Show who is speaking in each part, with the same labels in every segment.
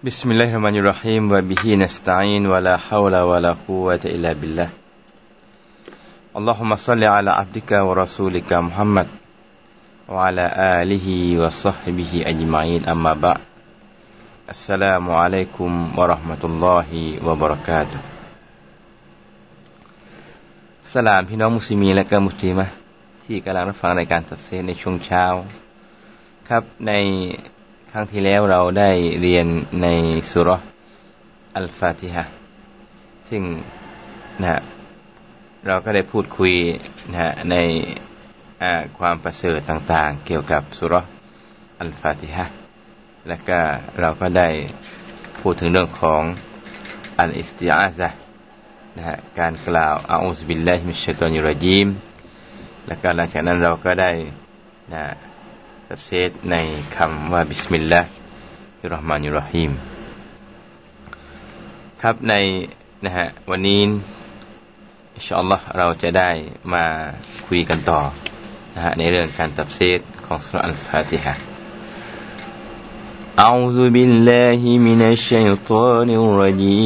Speaker 1: Bismillahirrahmanirrahim wa bihi nasta'in wa la hawla wa la quwwata illa billah. Allahumma salli ala abdika wa rasulika Muhammad wa ala alihi wa sahbihi ajma'in amma ba' Assalamu alaikum warahmatullahi wabarakatuh. สลามพี่น้องมุสลิมีและก็มุสลิมะที่กำลังรับฟังรายการตับเซนในช่วงเช้า ครับใน ครั้งที่แล้วเราได้เรียนในสูเราะฮ์อัลฟาติฮะฮ์ซึ่งนะเราก็ได้พูดคุยนะในความประเสริฐต่างๆ เกี่ยวกับสูเราะฮ์อัลฟาติฮะฮ์และก็เราก็ได้พูดถึงเรื่องของالاستعاذةนะฮะการกล่าวأعوذ بالله من الشيطان الرجيمและก็หลังจากนั้นเราก็ได้นะ ตัฟซีดในคำว่าบิสมิลลาฮิรราะห์มานิรราะฮีมครับในนะฮะวันนี้อินชาอัลลอฮ์เราจะได้มาคุยกันต่อนะฮะในเรื่องการตัฟซีดของสุรอัลฟาติฮะ أعوذ بالله من الشيطان الرجيم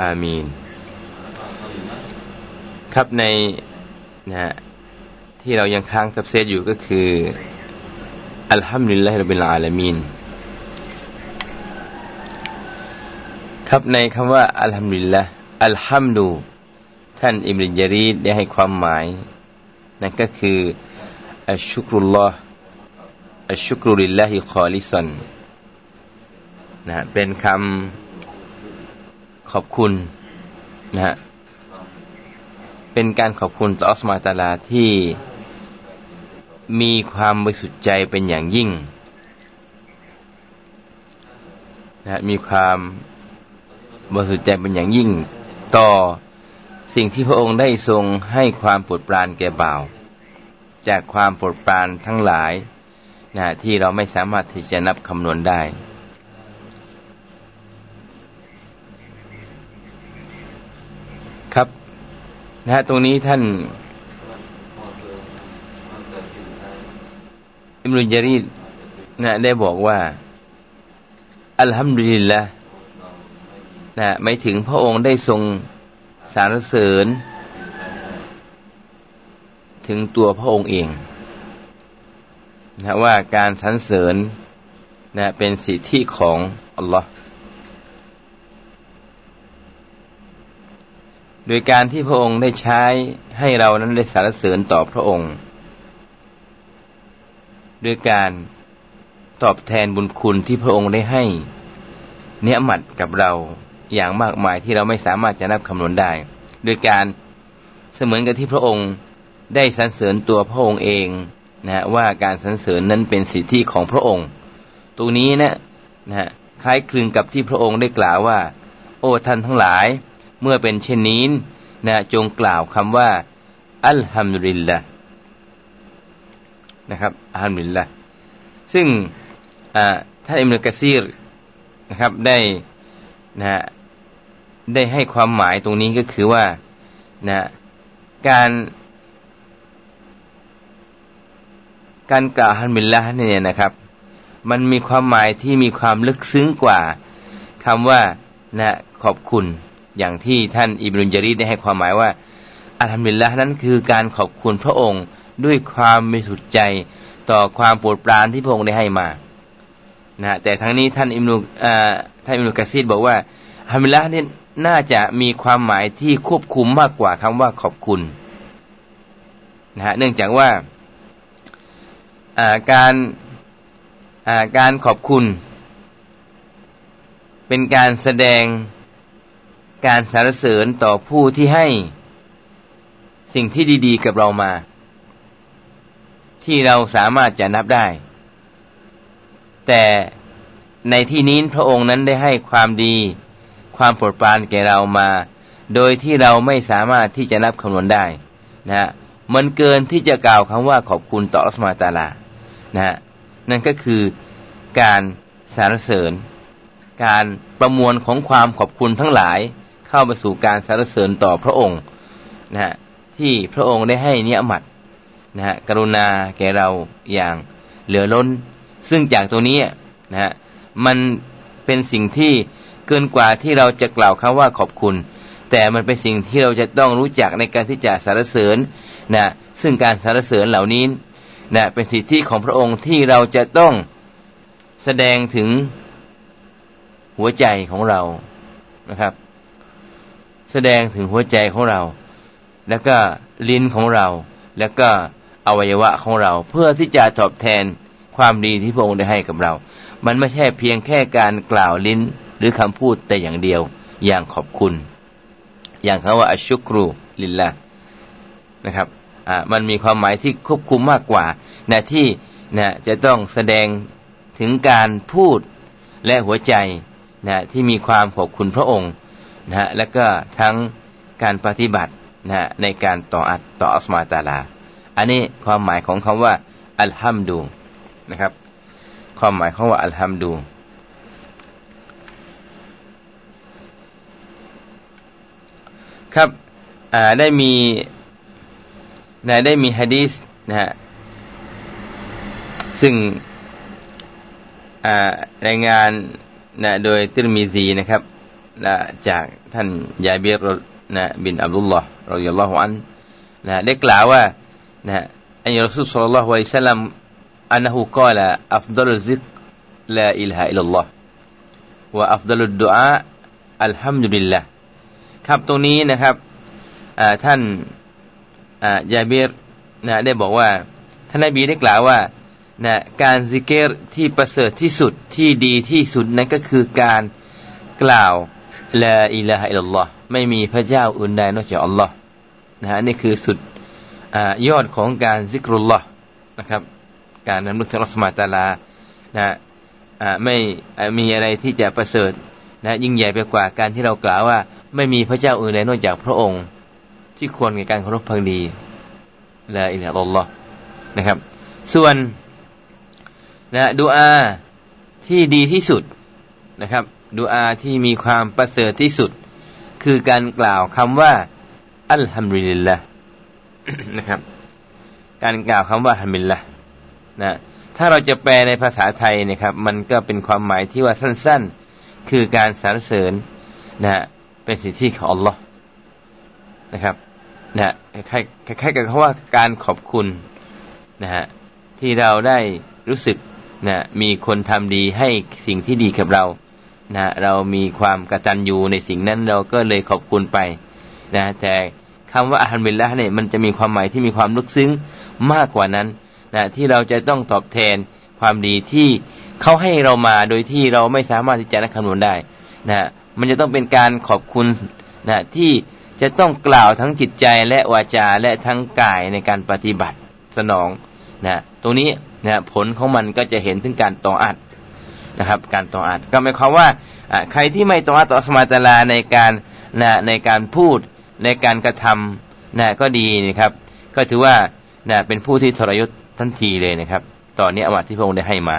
Speaker 1: آمين ครับในนะฮะที่เรายังค้างตัฟซีรอยู่ก็คือ الحمد لله رب العالمين ครับในคำว่า الحمد لله الحمدท่านอิบนุญะรีรได้ให้ความหมาย นั่นก็คือالشكر لله الشكر لله خالصاนะเป็นคำ ขอบคุณนะฮะเป็นการขอบคุณต่ออัสมาตาลาที่มีความบริสุทธิ์ใจเป็นอย่างยิ่งนะมีความบริสุทธิ์ใจเป็นอย่างยิ่ง ต่อสิ่งที่พระองค์ได้ทรงให้ความโปรดปรานแก่บ่าว จากความโปรดปรานทั้งหลายนะที่เราไม่สามารถที่จะนับคำนวณได้ ครับ นะฮะตรงนี้ท่านอิมรุนยารีนะได้บอกว่า อัลฮัมดุลิลละนะไม่ถึงพระองค์ได้ทรงสารเสริญ ถึงตัวพระองค์เองนะว่าการสรรเสริญนะเป็นสิทธิของอัลลอฮ์ โดยการที่พระองค์ได้ใช้ให้เรานั้นได้สารเสริญต่อพระองค์ด้วยการตอบแทนบุญคุณที่พระองค์ได้ให้ เนื้อหมัดกับเราอย่างมากมายที่เราไม่สามารถจะนับคำนวณได้ด้วยการเสมือนกับที่พระองค์ได้สรรเสริญตัวพระองค์เองนะว่าการสรรเสริญนั้นเป็นสิทธิของพระองค์ ตรงนี้นะนะฮะคล้ายคลึงกับที่พระองค์ได้กล่าวว่า โอ้ท่านทั้งหลาย เมื่อเป็นเช่นนี้นะจงกล่าวคำว่า อัลฮัมดุลิลละนะครับอัลฮัมดุลิลละซึ่งท่านอิมรุกะซีรนะครับได้นะฮะได้ให้ความหมายตรงนี้ก็คือว่านะการการกล่าวฮันบิลละเนี่ยนะครับ มันมีความหมายที่มีความลึกซึ้งกว่าคำว่านะขอบคุณ อย่างที่ท่านอิบรุนจารีได้ให้ความหมายว่าอัลฮัมดุลิลละนั้นคือการขอบคุณพระองค์ด้วยความมีสุดใจต่อความโปรดปรานที่พระองค์ได้ให้มานะแต่ทั้งนี้ท่านอิมนุท่านอิมนุกะซีดบอกว่าฮัมดุลิลละนี่น่าจะมีความหมายที่ควบคุมมากกว่าคำว่าขอบคุณนะฮะเนื่องจากว่าการการขอบคุณ เป็นการแสดง การสรรเสริญต่อผู้ที่ให้สิ่งที่ดี ๆ กับเรามา ที่เราสามารถจะนับได้ แต่ในที่นี้พระองค์นั้นได้ให้ความดี ความโปรดปรานแก่เรามา โดยที่เราไม่สามารถที่จะนับคำนวณได้นะฮะมันเกินที่จะกล่าวคำว่าขอบคุณต่ออัลลอฮฺตาลานะฮะนั่นก็คือการสรรเสริญ การประมวลของความขอบคุณทั้งหลาย เข้าไปสู่การสรรเสริญต่อพระองค์นะฮะที่พระองค์ได้ให้เนียมัดนะฮะกรุณาแก่เราอย่างเหลือล้น ซึ่งจากตัวนี้นะฮะมันเป็นสิ่งที่เกินกว่าที่เราจะกล่าวคำว่าขอบคุณ แต่มันเป็นสิ่งที่เราจะต้องรู้จักในการที่จะสรรเสริญนะซึ่งการสรรเสริญเหล่านี้นะเป็นสิทธิของพระองค์ที่เราจะต้องแสดงถึงหัวใจของเรานะครับ แสดงถึงหัวใจของเรา แล้วก็ลิ้นของเรา แล้วก็อวัยวะของเรา เพื่อที่จะตอบแทนความดีที่พระองค์ได้ให้กับเรา มันไม่ใช่เพียงแค่การกล่าวลิ้นหรือคำพูดแต่อย่างเดียว อย่างขอบคุณ อย่างคำว่าอัชุกรูลิลละนะครับอ่ามันมีความหมายที่ควบคุมมากกว่านะที่นะจะต้องแสดงถึงการพูดและหัวใจนะที่มีความขอบคุณพระองค์ นะฮะและก็ทั้งการปฏิบัตินะฮะในการต่ออัดต่ออัสมาตาลา อันนี้ความหมายของคำว่า อัลฮัมดูนะครับ ความหมายของว่าอัลฮัมดูครับได้มีนะได้มีฮะดีษนะฮะซึ่งรายงานนะโดยติรมีซีนะครับ นะจากท่านยาบีรนะบินอับดุลลอฮ์รอยลลอฮุอันนะได้กล่าวว่านะอันยรสุลสัลลัลลอฮุอะลัยฮิสซามอันนั้นกล่าวอัฟดัลซิกลาอิลฮะอิลลอฮ์ว่าอัฟดัลดุอาอัลฮัมดุลิลละครับตรงนี้นะครับท่านยาบีรนะได้บอกว่าท่านนบีได้กล่าวว่านะการซิกเกตที่ประเสริฐที่สุดที่ดีที่สุดนั้นก็คือการกล่าว ลาอิลาฮะอิลลอฮ์ไม่มีพระเจ้าอื่นใดนอกจากอัลลอฮ์นะฮะนี่คือสุดอยอดของการซิกรุลลอฮ์นะครับ การนำลึกถึงรัสมาตาลานะไม่มีอะไรที่จะประเสริฐนะยิ่งใหญ่ไปกว่าการที่เรากล่าวว่า ไม่มีพระเจ้าอื่นใดนอกจากพระองค์ ที่ควรในการเคารพพังดีลาอิลาอัลลอฮ์นะครับ ส่วนนะดูอาที่ดีที่สุดนะครับ ดูอาที่มีความประเสริฐที่สุด คือการกล่าวคำว่า อัลฮัมดุลิลละนะครับ การกล่าวคำว่าฮัมดุลิลละนะถ้าเราจะแปลในภาษาไทยนะครับ มันก็เป็นความหมายที่ว่าสั้นๆ คือการสรรเสริญนะเป็นสิทธิของอัลลอฮ์นะครับนะคล้ายๆกับคำว่าการขอบคุณนะฮะที่เราได้รู้สึกนะมีคนทำดีให้สิ่งที่ดีกับเรา นะเรามีความกระตัญญูในสิ่งนั้นเราก็เลยขอบคุณไปนะแต่คำว่าอัลฮัมดุลิลละเนี่ยมันจะมีความหมายที่มีความลึกซึ้งมากกว่านั้นนะที่เราจะต้องตอบแทนความดีที่เขาให้เรามาโดยที่เราไม่สามารถที่จะนักคำนวณได้นะมันจะต้องเป็นการขอบคุณนะที่จะต้องกล่าวทั้งจิตใจและวาจาและทั้งกายในการปฏิบัติสนองนะตรงนี้นะผลของมันก็จะเห็นถึงการต่ออัด นะครับ การตออัดก็หมายความว่าใครที่ไม่ตออัดต่อสมาตลาในการนะในการพูดในการกระทำนะก็ดีนะครับ ก็ถือว่านะเป็นผู้ที่ทรยศทันทีเลยนะครับต่อเนี้อมัดที่พระองค์ได้ให้มา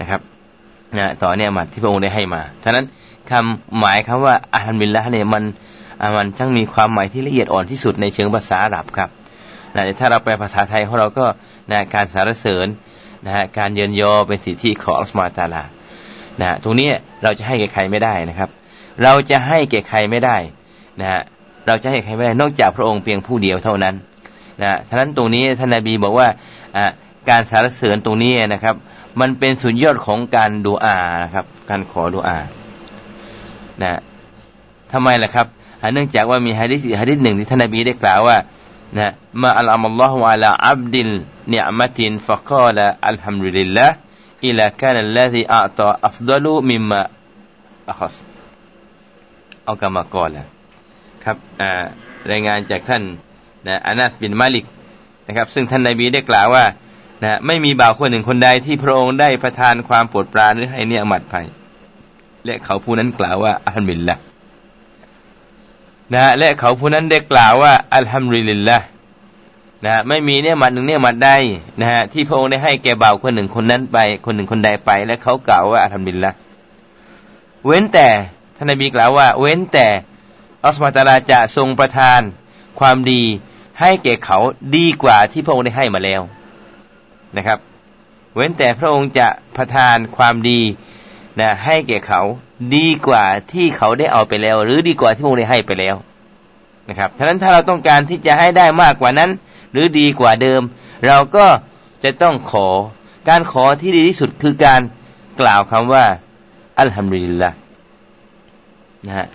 Speaker 1: นะครับนะต่อเนี้อมัดที่พระองค์ได้ให้มาฉะนั้นคำหมายคำว่าอัลฮัมดุลิลละเนี่ยมันมันช่างมีความหมายที่ละเอียดอ่อนที่สุดในเชิงภาษาอาหรับครับนะถ้าเราแปลภาษาไทยของเราก็นะการสารเสริญ นะฮะการเยินยอเป็นสิทธิของอัลลอฮฺมาตาลานะตรงนี้เราจะให้แก่ใครไม่ได้นะครับ เราจะให้แก่ใครไม่ได้นะฮะเราจะให้ใครไม่ได้นอกจากพระองค์เพียงผู้เดียวเท่านั้นนะฉะนั้นตรงนี้ท่านนบีบอกว่าการสารเสริญตรงนี้นะครับ มันเป็นสุดยอดของการดูอานะครับ การขอดูอานะทำไมล่ะครับเนื่องจากว่ามีฮะดิษฮะดิษหนึ่งที่ท่านนบีได้กล่าวว่านะมาอัลลอฮฺอัลลอฮฺอัลลอับดิล ลละอิลาคานัลลซีอัตอัฟดัลูมิมมาอัคสเอากรรมกรแล้วครับรายงานจากท่านนะอานัสบินมาลิกนะครับ ซึ่งท่านนบีได้กล่าวว่านะไม่มีบ่าวคนหนึ่งคนใดที่พระองค์ได้ประทานความโปรดปรานหรือให้เนี่ยมัดภัยและเขาผู้นั้นกล่าวว่าอัลฮัมดุลิลละนะและเขาผู้นั้นได้กล่าวว่าอัลฮัมดุลิลละ นะไม่มีเนี่ยมัดหนึ่งเนี่ยมัดใดนะฮะที่พระองค์ได้ให้แก่บ่าวคนหนึ่งคนนั้นไป คนหนึ่งคนใดไป และเขากล่าวว่าอัลฮัมดุลิลละเว้นแต่ท่านนบีกล่าวว่า เว้นแต่อัลลอฮฺตาลาจะทรงประทานความดีให้แก่เขาดีกว่าที่พระองค์ได้ให้มาแล้วนะครับ เว้นแต่พระองค์จะประทานความดีนะให้แก่เขาดีกว่าที่เขาได้เอาไปแล้ว หรือดีกว่าที่พระองค์ได้ให้ไปแล้วนะครับฉะนั้นถ้าเราต้องการที่จะให้ได้มากกว่านั้น หรือดีกว่าเดิม เราก็จะต้องขอ การขอที่ดีที่สุดคือการกล่าวคำว่า อัลฮัมดุลิลละนะฮะ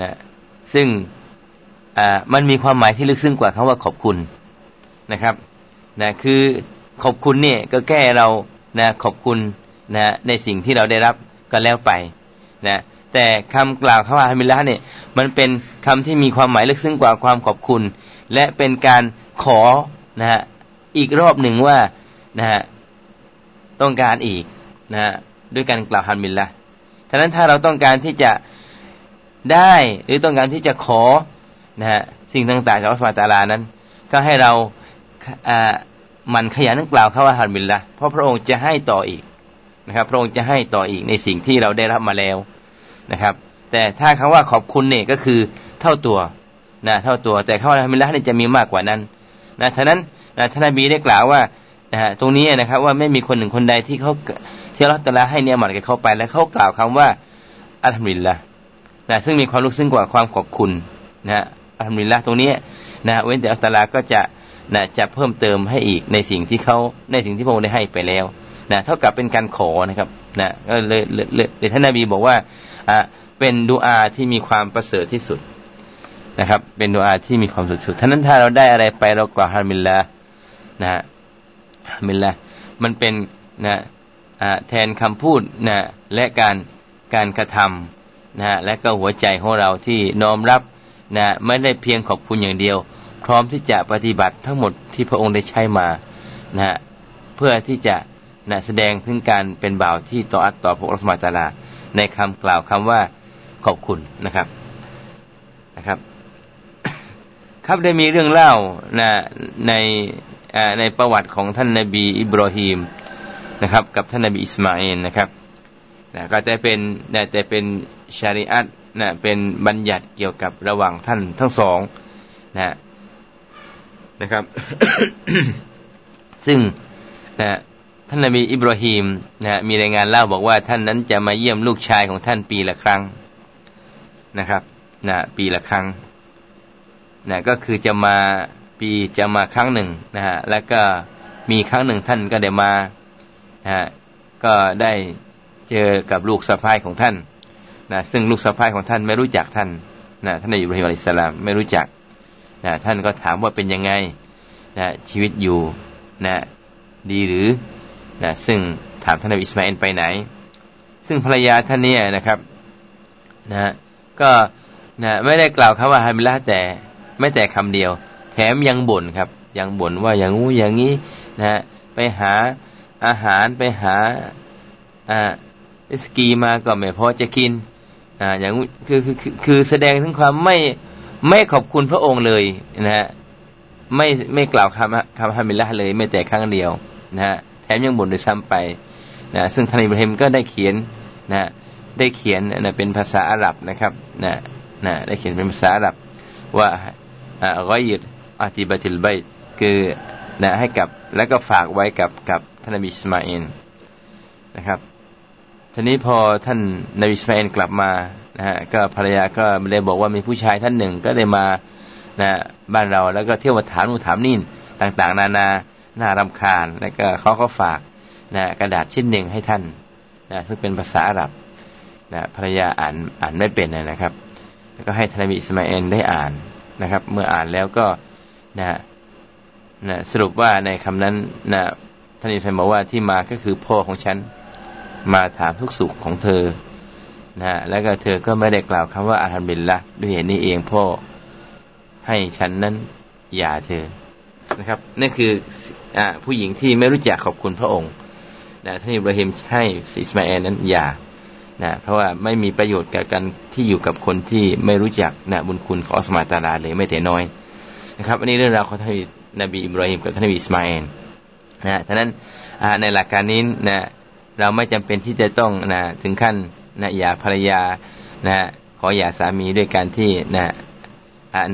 Speaker 1: นะซึ่งอ่ามันมีความหมายที่ลึกซึ้งกว่าคำว่าขอบคุณนะครับนะคือขอบคุณเนี่ยก็แค่เรานะขอบคุณนะในสิ่งที่เราได้รับก็แล้วไปนะแต่คำกล่าวคำว่าฮามิลละเนี่ยมันเป็นคำที่มีความหมายลึกซึ้งกว่าความขอบคุณ และเป็นการขอนะฮะอีกรอบหนึ่งว่านะฮะต้องการอีกนะฮะด้วยการกล่าวฮันมิลละฉะนั้นถ้าเราต้องการที่จะได้หรือต้องการที่จะขอนะฮะสิ่งต่างๆจากอัลลอฮฺตาลานั้น ก็ให้เราอ่ามันขยันกล่าวคำว่าฮันมิลละเพราะพระองค์จะให้ต่ออีกนะครับ พระองค์จะให้ต่ออีกในสิ่งที่เราได้รับมาแล้วนะครับ แต่ถ้าคำว่าขอบคุณเนี่ยก็คือเท่าตัว นะเท่าตัว แต่คำว่าฮันมิลละนี่จะมีมากกว่านั้นนะฉะนั้นนะท่านนบีได้กล่าวว่านะฮะตรงนี้นะครับว่าไม่มีคนหนึ่งคนใดที่เขาที่อัลตาลาให้เนี่ยมันกับเขาไป แล้วเขากล่าวคำว่าอัลฮัมดุลิลละนะซึ่งมีความรู้ซึ้งกว่าความขอบคุณนะอัลฮัมดุลิลละตรงนี้นะเว้นแต่อัลตาลาก็จะนะจะเพิ่มเติมให้อีกในสิ่งที่เขาในสิ่งที่พระองค์ได้ให้ไปแล้วนะเท่ากับเป็นการขอนะครับนะก็เลยเลยท่านนบีบอกว่าอ่าเป็นดูอาที่มีความประเสริฐที่สุด นะครับ เป็นดูอาที่มีความสุดสุดท่านั้นถ้าเราได้อะไรไปเรากล่าวฮามิลละนะฮะฮามิลละมันเป็นนะแทนคำพูดนะและการการกระทำนะและก็หัวใจของเราที่น้อมรับนะไม่ได้เพียงขอบคุณอย่างเดียว พร้อมที่จะปฏิบัติทั้งหมดที่พระองค์ได้ใช้มานะเพื่อที่จะนะแสดงถึงการเป็นบ่าวที่ต่ออัตต่อพระรัสมาตาลาในคำกล่าวคำว่าขอบคุณนะครับนะครับ ครับได้มีเรื่องเล่านะในในประวัติของท่านนาบีอิบราฮิมนะครับ กับท่านนบีอิสมาอินนะครับนะก็จะเป็นนะแต่เป็นชาริอัตนะเป็นบัญญัติเกี่ยวกับระหว่างท่านทั้งสองนะนะครับ ซึ่งนะท่านนบีอิบราฮิมนะมีรายงานเล่าบอกว่าท่านนั้นจะมาเยี่ยมลูกชายของท่านปีละครั้งนะครับนะปีละครั้ง นะก็คือจะมาปีจะมาครั้งหนึ่งนะฮะแล้วก็มีครั้งหนึ่งท่านก็ได้มานะฮะก็ได้เจอกับลูกสะพ้ายของท่านนะซึ่งลูกสะพ้ายของท่านไม่รู้จักท่านนะท่านนายอิบราฮิมอะลัยสลามไม่รู้จักนะท่านก็ถามว่าเป็นยังไงนะชีวิตอยู่นะดีหรือนะซึ่งถามท่านนอิสมาอินไปไหน ซึ่งภรรยาท่านเนี่ยนะครับนะก็นะไม่ได้กล่าวคำว่าฮามิลาแต่ ไม่แต่คำเดียว แถมยังบ่นครับ ยังบ่นว่าอย่างงูอย่างนี้นะไปหาอาหารไปหาอ่าสกีมาก็ไม่พอจะกินอ่าอย่างคือคือคือแสดงถึงความไม่ไม่ขอบคุณพระองค์เลยนะฮะไม่ไม่กล่าวคำคำฮามิลละเลยไม่แต่ครั้งเดียวนะฮะแถมยังบ่นด้วยซ้ำไปนะซึ่งท่านอิบราฮิมก็ได้เขียนนะได้เขียนนะเป็นภาษาอาหรับนะครับนะนะได้เขียนเป็นภาษาอาหรับว่า อ่ารอยดอาติบติลไบคือนะให้กับแล้วก็ฝากไว้กับกับท่านนบีอิสมาอินนะครับทีนี้พอท่านนบีสมาอินกลับมานะฮะก็ภรรยาก็เลยบอกว่ามีผู้ชายท่านหนึ่งก็ได้มานะบ้านเราแล้วก็เที่ยวมาถามนู่นถามนี่ต่างๆ นานาน่ารำคาญแล้วก็เขาก็ฝากนะกระดาษชิ้นหนึ่งให้ท่านนะซึ่งเป็นภาษาอาหรับนะภรรยาอ่านอ่านไม่เป็นนะครับ แล้วก็ให้ท่านนบีอิสมาอินได้อ่าน นะครับ เมื่ออ่านแล้วก็นะนะสรุปว่าในคำนั้นนะท่านอิสมาบอกว่าที่มาก็คือพ่อของฉัน มาถามทุกสุขของเธอนะแล้วก็เธอก็ไม่ได้กล่าวคำว่าอาฮัมบิลละด้วยเหตุนี้เองพ่อให้ฉันนั้นหย่าเธอนะครับนั่นคืออผู้หญิงที่ไม่รู้จักขอบคุณพระองค์นะท่านอิบราฮิมให้อิสมาเอลนั้นหย่า นะเพราะว่าไม่มีประโยชน์กับการที่อยู่กับคนที่ไม่รู้จักนะบุญคุณของอัสมาตาลาเลยไม่แต่น้อยนะครับอันนี้เรื่องราวของท่านนบีอิบราฮิมกับท่านนบีอิสมาอลนะฉะนั้นในหลักการนี้นะเราไม่จำเป็นที่จะต้องนะถึงขั้นนะหย่าภรรยานะขอหย่าสามีด้วยการที่นะ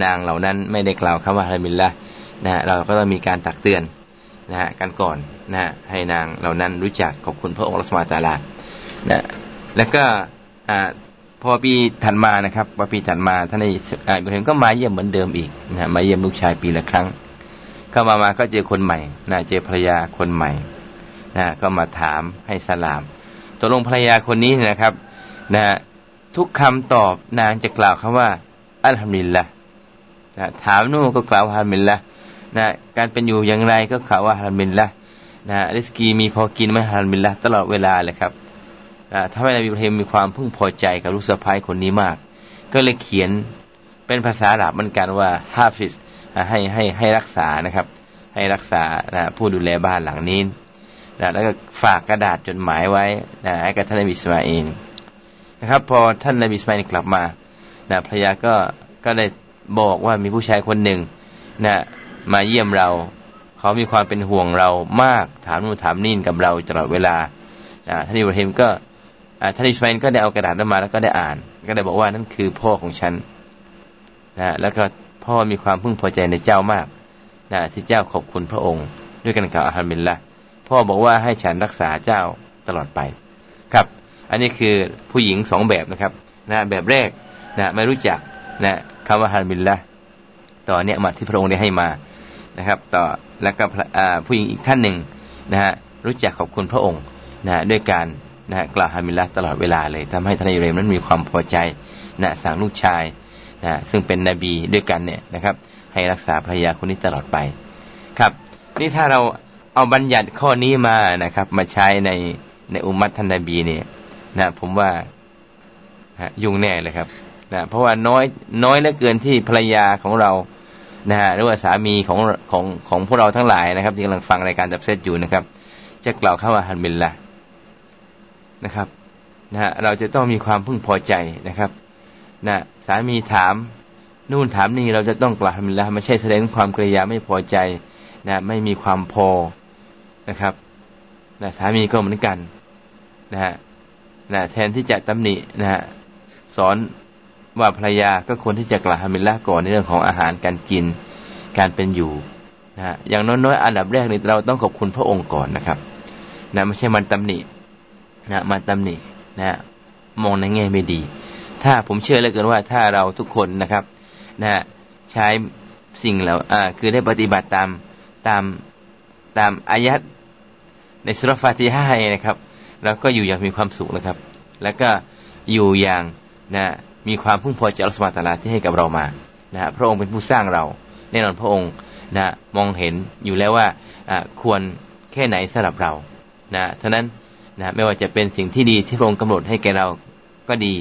Speaker 1: นางเหล่านั้นไม่ได้กล่าวคำว่าฮามิลละนะเราก็ต้องมีการตักเตือนนะฮะกันก่อนนะให้นางเหล่านั้นรู้จักขอบคุณพระองค์รัสมาตาลานะ แล้วก็พอปีถัดมานะครับพอปีถัดมาท่านอิบราฮิมก็มาเยี่ยมเหมือนเดิมอีกนะมาเยี่ยมลูกชายปีละครั้ง เข้ามามาก็เจอคนใหม่นะเจอภรรยาคนใหม่นะก็มาถามให้สลามตกลงภรรยาคนนี้นะครับนะทุกคำตอบนางจะกล่าวคำว่า الحمد لله นะถามนู่นก็กล่าว الحمد لله นะการเป็นอยู่อย่างไรก็กล่าวว่า الحمد لله นะริสกีมีพอกินไหม الحمد لله ตลอดเวลาเลยครับ นะถ้าให้นบีอิบราฮิมมีความพึงพอใจกับลูกสะใภ้คนนี้มาก ก็เลยเขียนเป็นภาษาอาหรับเหมือนกันว่า حافظ ให้ให้ให้รักษานะครับ ให้รักษานะผู้ดูแลบ้านหลังนี้นะแล้วก็ฝากกระดาษจดหมายไว้นะให้กับท่านนบีสมาอินนะครับ พอท่านนบีสมาอินกลับมานะภรรยาก็ก็ได้บอกว่ามีผู้ชายคนหนึ่งนะมาเยี่ยมเราเขามีความเป็นห่วงเรามากถามนู่นถามนี่กับเราตลอดเวลานะท่านอิบราฮิมก็ ท่านอิสมาอินก็ได้เอากระดาษนั้นมาแล้วก็ได้อ่าน ก็ได้บอกว่านั่นคือพ่อของฉันนะแล้วก็พ่อมีความพึงพอใจในเจ้ามากนะที่เจ้าขอบคุณพระองค์ ด้วยกันกล่าวอัลฮัมดุลิลละพ่อบอกว่าให้ฉันรักษาเจ้าตลอดไป ครับ อันนี้คือผู้หญิงสองแบบนะครับนะแบบแรกนะไม่รู้จักนะคำว่าฮันบิลละต่อเนี่ยมาที่พระองค์ได้ให้มานะครับ ต่อแล้วก็ผู้หญิงอีกท่านหนึ่งนะฮะรู้จักขอบคุณพระองค์นะด้วยการ นะกล่าวฮามิลละตลอดเวลาเลยทำให้ท่านอิเรมนั้นมีความพอใจนะสั่งลูกชายนะซึ่งเป็นนบีด้วยกันเนี่ยนะครับ ให้รักษาภรรยาคนนี้ตลอดไป ครับ นี่ถ้าเราเอาบัญญัติข้อนี้มานะครับ มาใช้ในในอุมัตท่านนบีเนี่ยนะผมว่ายุ่งแน่เลยครับนะเพราะว่าน้อยน้อยเหลือเกินที่ภรรยาของเรานะฮะหรือว่าสามีของของของพวกเราทั้งหลายนะครับที่กำลังฟังรายการจับเซตอยู่นะครับ จะกล่าวคำว่าฮันบิลละ นะครับนะฮะเราจะต้องมีความพึงพอใจนะครับนะสามีถามนู่นถามนี่เราจะต้องกล่าวฮันบิลละไม่ใช่แสดงความกริยาไม่พอใจนะไม่มีความพอนะครับนะสามีก็เหมือนกันนะฮะนะแทนที่จะตำหนินะฮะสอนว่าภรรยาก็ควรที่จะกล่าวฮามิลละก่อนในเรื่องของอาหารการกินการเป็นอยู่นะฮะอย่างน้อยๆ อันดับแรกนี่เราต้องขอบคุณพระองค์ก่อนนะครับนะไม่ใช่มันตำหนิ นะมันตำหนินะมองในแง่ไม่ดี ถ้าผมเชื่อเหลยเกินว่าถ้าเราทุกคนนะครับนะใช้สิ่งเหล่าอ่าคือได้ปฏิบัติตามตามตามอายัดในสุรฟาติห้านะครับแล้วก็อยู่อย่างมีความสุขนะครับ แล้วก็อยู่อย่างนะมีความพึ่งพอใจอัลลอฮฺตาลาที่ให้กับเรามานะพระองค์เป็นผู้สร้างเรา แน่นอนพระองค์นะมองเห็นอยู่แล้วว่าควรแค่ไหนสำหรับเรานะท่านั้น นะไม่ว่าจะเป็นสิ่งที่ดีที่พระองค์กำหนดให้แก่เราก็ดี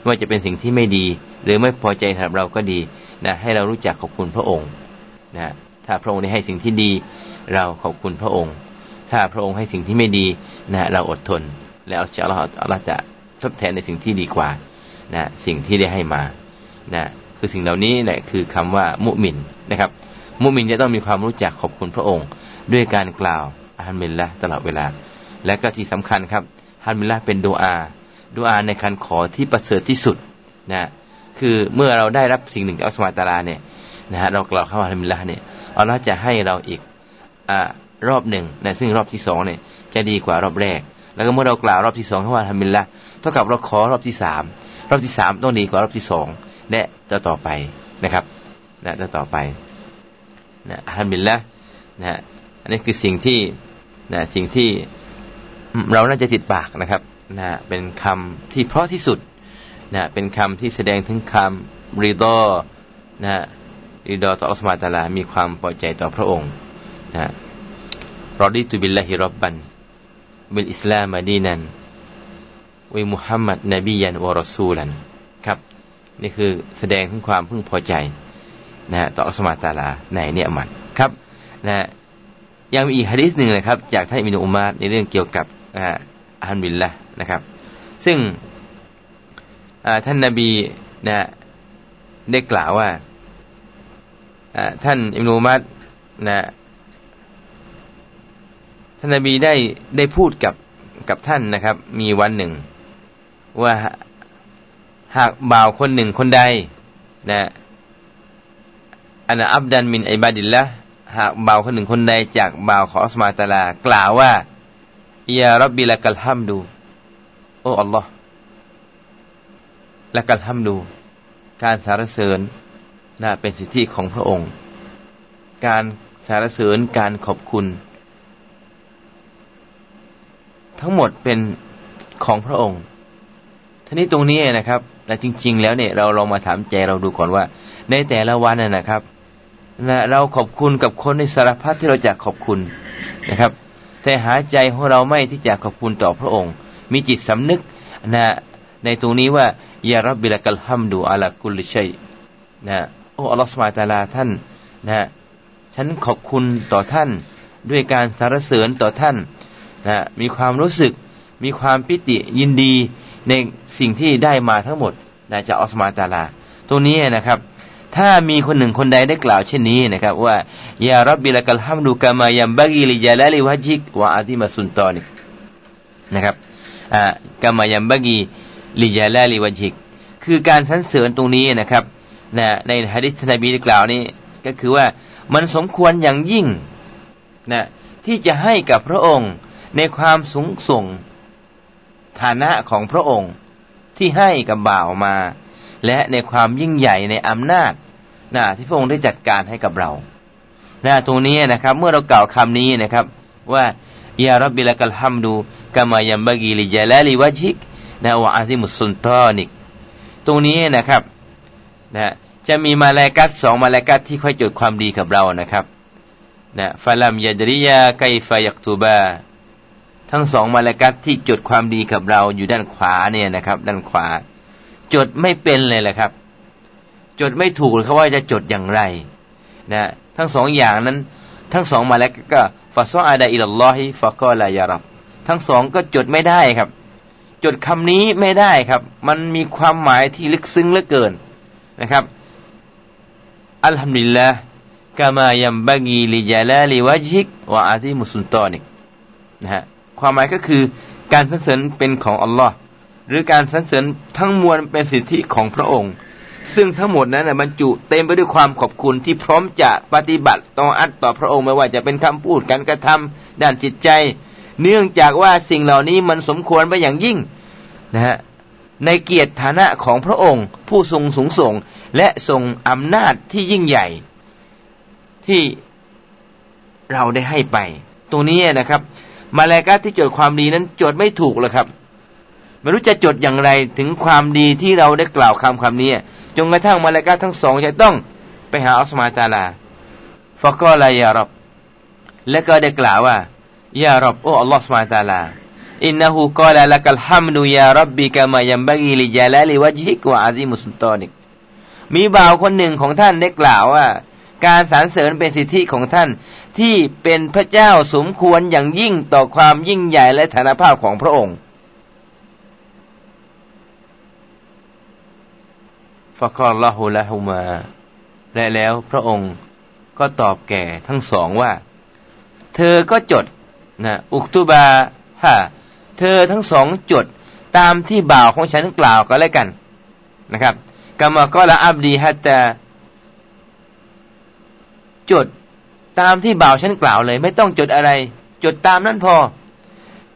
Speaker 1: ไม่ว่าจะเป็นสิ่งที่ไม่ดี หรือไม่พอใจสำหรับเราก็ดีนะให้เรารู้จักขอบคุณพระองค์นะถ้าพระองค์ได้ให้สิ่งที่ดี เราขอบคุณพระองค์ ถ้าพระองค์ให้สิ่งที่ไม่ดีนะเราอดทน แล้วอัลลอฮฺจะทดแทนในสิ่งที่ดีกว่านะสิ่งที่ได้ให้มานะคือสิ่งเหล่านี้แหละคือคำว่ามุมินนะครับ มุมินจะต้องมีความรู้จักขอบคุณพระองค์ ด้วยการกล่าวอัลฮัมดุลิลละตลอดเวลา และก็ที่สำคัญครับฮัมดุลิลละเป็นดูอาดูอาในการขอที่ประเสริฐที่สุดนะคือเมื่อเราได้รับสิ่งหนึ่งจากอัลลอฮฺตาลาเนี่ยนะฮะเรากล่าวคำว่าฮัมดุลิลละเนี่ยอัลลอฮฺจะให้เราอีกอ่ารอบหนึ่งนะซึ่งรอบที่สองเนี่ยจะดีกว่ารอบแรก แล้วก็เมื่อเรากล่าวรอบที่สองคำว่าทำมิลลเท่ากับเราขอรอบที่สามรอบที่สามต้องดีกว่ารอบที่สองและจะต่อไปนะครับนะจะต่อไปนะทำมิลละนะอันนี้คือสิ่งที่นะสิ่งที่ เราน่าจะติดปากนะครับนะเป็นคำที่เพราะที่สุดนะเป็นคำที่แสดงถึงคำรีดอนะรีดอต่ออัลลอฮฺสุบตาลา มีความพอใจต่อพระองค์นะرضيت بالله ربا وبالإسلام دينا وبمحمد نبيا ورسولا ครับ นี่คือแสดงถึงความพึงพอใจนะต่ออัลลอฮฺ سبحانه وتعالى ในเนี่ยมันครับนะยังมีอีกฮะดิษหนึ่งนะครับ จากท่านอิบนุอุมัรในเรื่องเกี่ยวกับ الحمد لله นะครับ ซึ่งท่านนาบีนะได้กล่าวว่าท่านอิมนุมัดนะท่านนาบีได้ได้พูดกับกับท่านนะครับ มีวันหนึ่ง ว่าหากบ่าวคนหนึ่งคนใดนะอันอับดันมินอิบาดิลละหากบ่าวคนหนึ่งคนใดจากบ่าวของอัสมาตาลากล่าวว่า ยารับบิละกัลฮัมดู โอ้อัลลอฮ์ละกัลฮัมดู การสารเสริญนะเป็นสิทธิของพระองค์ การสารเสริญการขอบคุณ ทั้งหมดเป็นของพระองค์ทีนี้ตรงนี้นะครับแต่จริง ๆ แล้วเนี่ยเราลองมาถามใจเราดูก่อนว่า ในแต่ละวันนะครับนะเราขอบคุณกับคนในสารพัดที่เราจะขอบคุณนะครับ แต่หาใจของเราไม่ที่จะขอบคุณต่อพระองค์ มีจิตสำนึกนะในตรงนี้ว่ายารับบิลกัลฮัมดูอัลกุลชัยนะโอ้อัลลอฮฺสมาตาลาท่านนะฉันขอบคุณต่อท่าน ด้วยการสรรเสริญต่อท่านนะมีความรู้สึกมีความปิติยินดีในสิ่งที่ได้มาทั้งหมดนะจากอัลลอฮฺสมาตาลาตรงนี้นะครับ ถ้ามีคนหนึ่งคนใดได้กล่าวเช่นนี้นะครับว่ายารับบิลกัลฮัมดูกามายัมบากีลิยาลาลิวะจิกวะอาติมาสุนตอนินะครับอ่ากามายัมบากีลิยาลาลิวะจิกคือการสรรเสริญตรงนี้นะครับนะในฮะดิษนบีได้กล่าวนี้ก็คือว่ามันสมควรอย่างยิ่งนะที่จะให้กับพระองค์ในความสูงส่งฐานะของพระองค์ที่ให้กับบ่าวมา และในความยิ่งใหญ่ในอำนาจ นะที่พระองค์ได้จัดการให้กับเรานะตรงนี้นะครับ เมื่อเรากล่าวคำนี้นะครับ ว่ายารับบิลกัลฮัมดูกามายัมบากีลิจาลาลิวะจิกนะวะอาซิมุสุนตอนิก ตรงนี้นะครับนะจะมีมาลากัดสองมาลากัดที่คอยจดความดีกับเรานะครับนะฟาลัมยาดริยาไกฟายักตูบาทั้งสองมาลากัดที่จดความดีกับเราอยู่ด้านขวาเนี่ยนะครับ ด้านขวา จดไม่เป็นเลยแหละครับ จดไม่ถูกเขาว่าจะจดอย่างไรนะทั้งสองอย่างนั้น ทั้งสองมาแล้วก็ฟาซออาดาอิลลอฮิฟะกอลายารับ ทั้งสองก็จดไม่ได้ครับ จดคำนี้ไม่ได้ครับ มันมีความหมายที่ลึกซึ้งเหลือเกินนะครับ อัลฮัมดุลิลละกามายัมบากีลิยาลาลิวะจิกวะอาติมุสุนตอนิกนะฮะความหมายก็คือการสรรเสริญเป็นของอัลลอฮ์หรือการสรรเสริญทั้งมวลเป็นสิทธิของพระองค์ ซึ่งทั้งหมดนั้นบรรจุเต็มไปด้วยความขอบคุณที่พร้อมจะปฏิบัติต่ออัตต่อพระองค์ไม่ว่าจะเป็นคำพูดการกระทำด้านจิตใจ เนื่องจากว่าสิ่งเหล่านี้มันสมควรไปอย่างยิ่งนะฮะในเกียรติฐานะของพระองค์ ผู้ทรงสูงส่งและทรงอำนาจที่ยิ่งใหญ่ ที่เราได้ให้ไป ตรงนี้นะครับ มาลากาที่จดความดีนั้นจดไม่ถูกเลยครับไม่รู้จะจดอย่างไรถึงความดีที่เราได้กล่าวคำคำนี้ จนกระทั่งมาลากาทั้งสองจะต้องไปหาอัลสมาตาลาฟะก็ลายารบและก็ได้กล่าวว่ายารบโอ้อัลลอฮฺสมาตาลาอินนหูกอลาลักัลฮัมดุยารับบิกามายัมบะกีลิจาลาลิวะจิกวะอาซิมุสตอนิกมีบ่าวคนหนึ่งของท่านได้กล่าวว่า การสรรเสริญเป็นสิทธิของท่านที่เป็นพระเจ้าสมควรอย่างยิ่งต่อความยิ่งใหญ่และฐานภาพของพระองค์ ฟะกอลลอฮุละฮุมา และแล้วพระองค์ก็ตอบแก่ทั้งสองว่า เธอก็จดนะอุกตุบาฮะเธอทั้งสองจดตามที่บ่าวของฉันกล่าวก็แล้วกันนะครับกามากอละอับดีฮัตตาจดตามที่บ่าวฉันกล่าวเลย ไม่ต้องจดอะไร จดตามนั้นพอ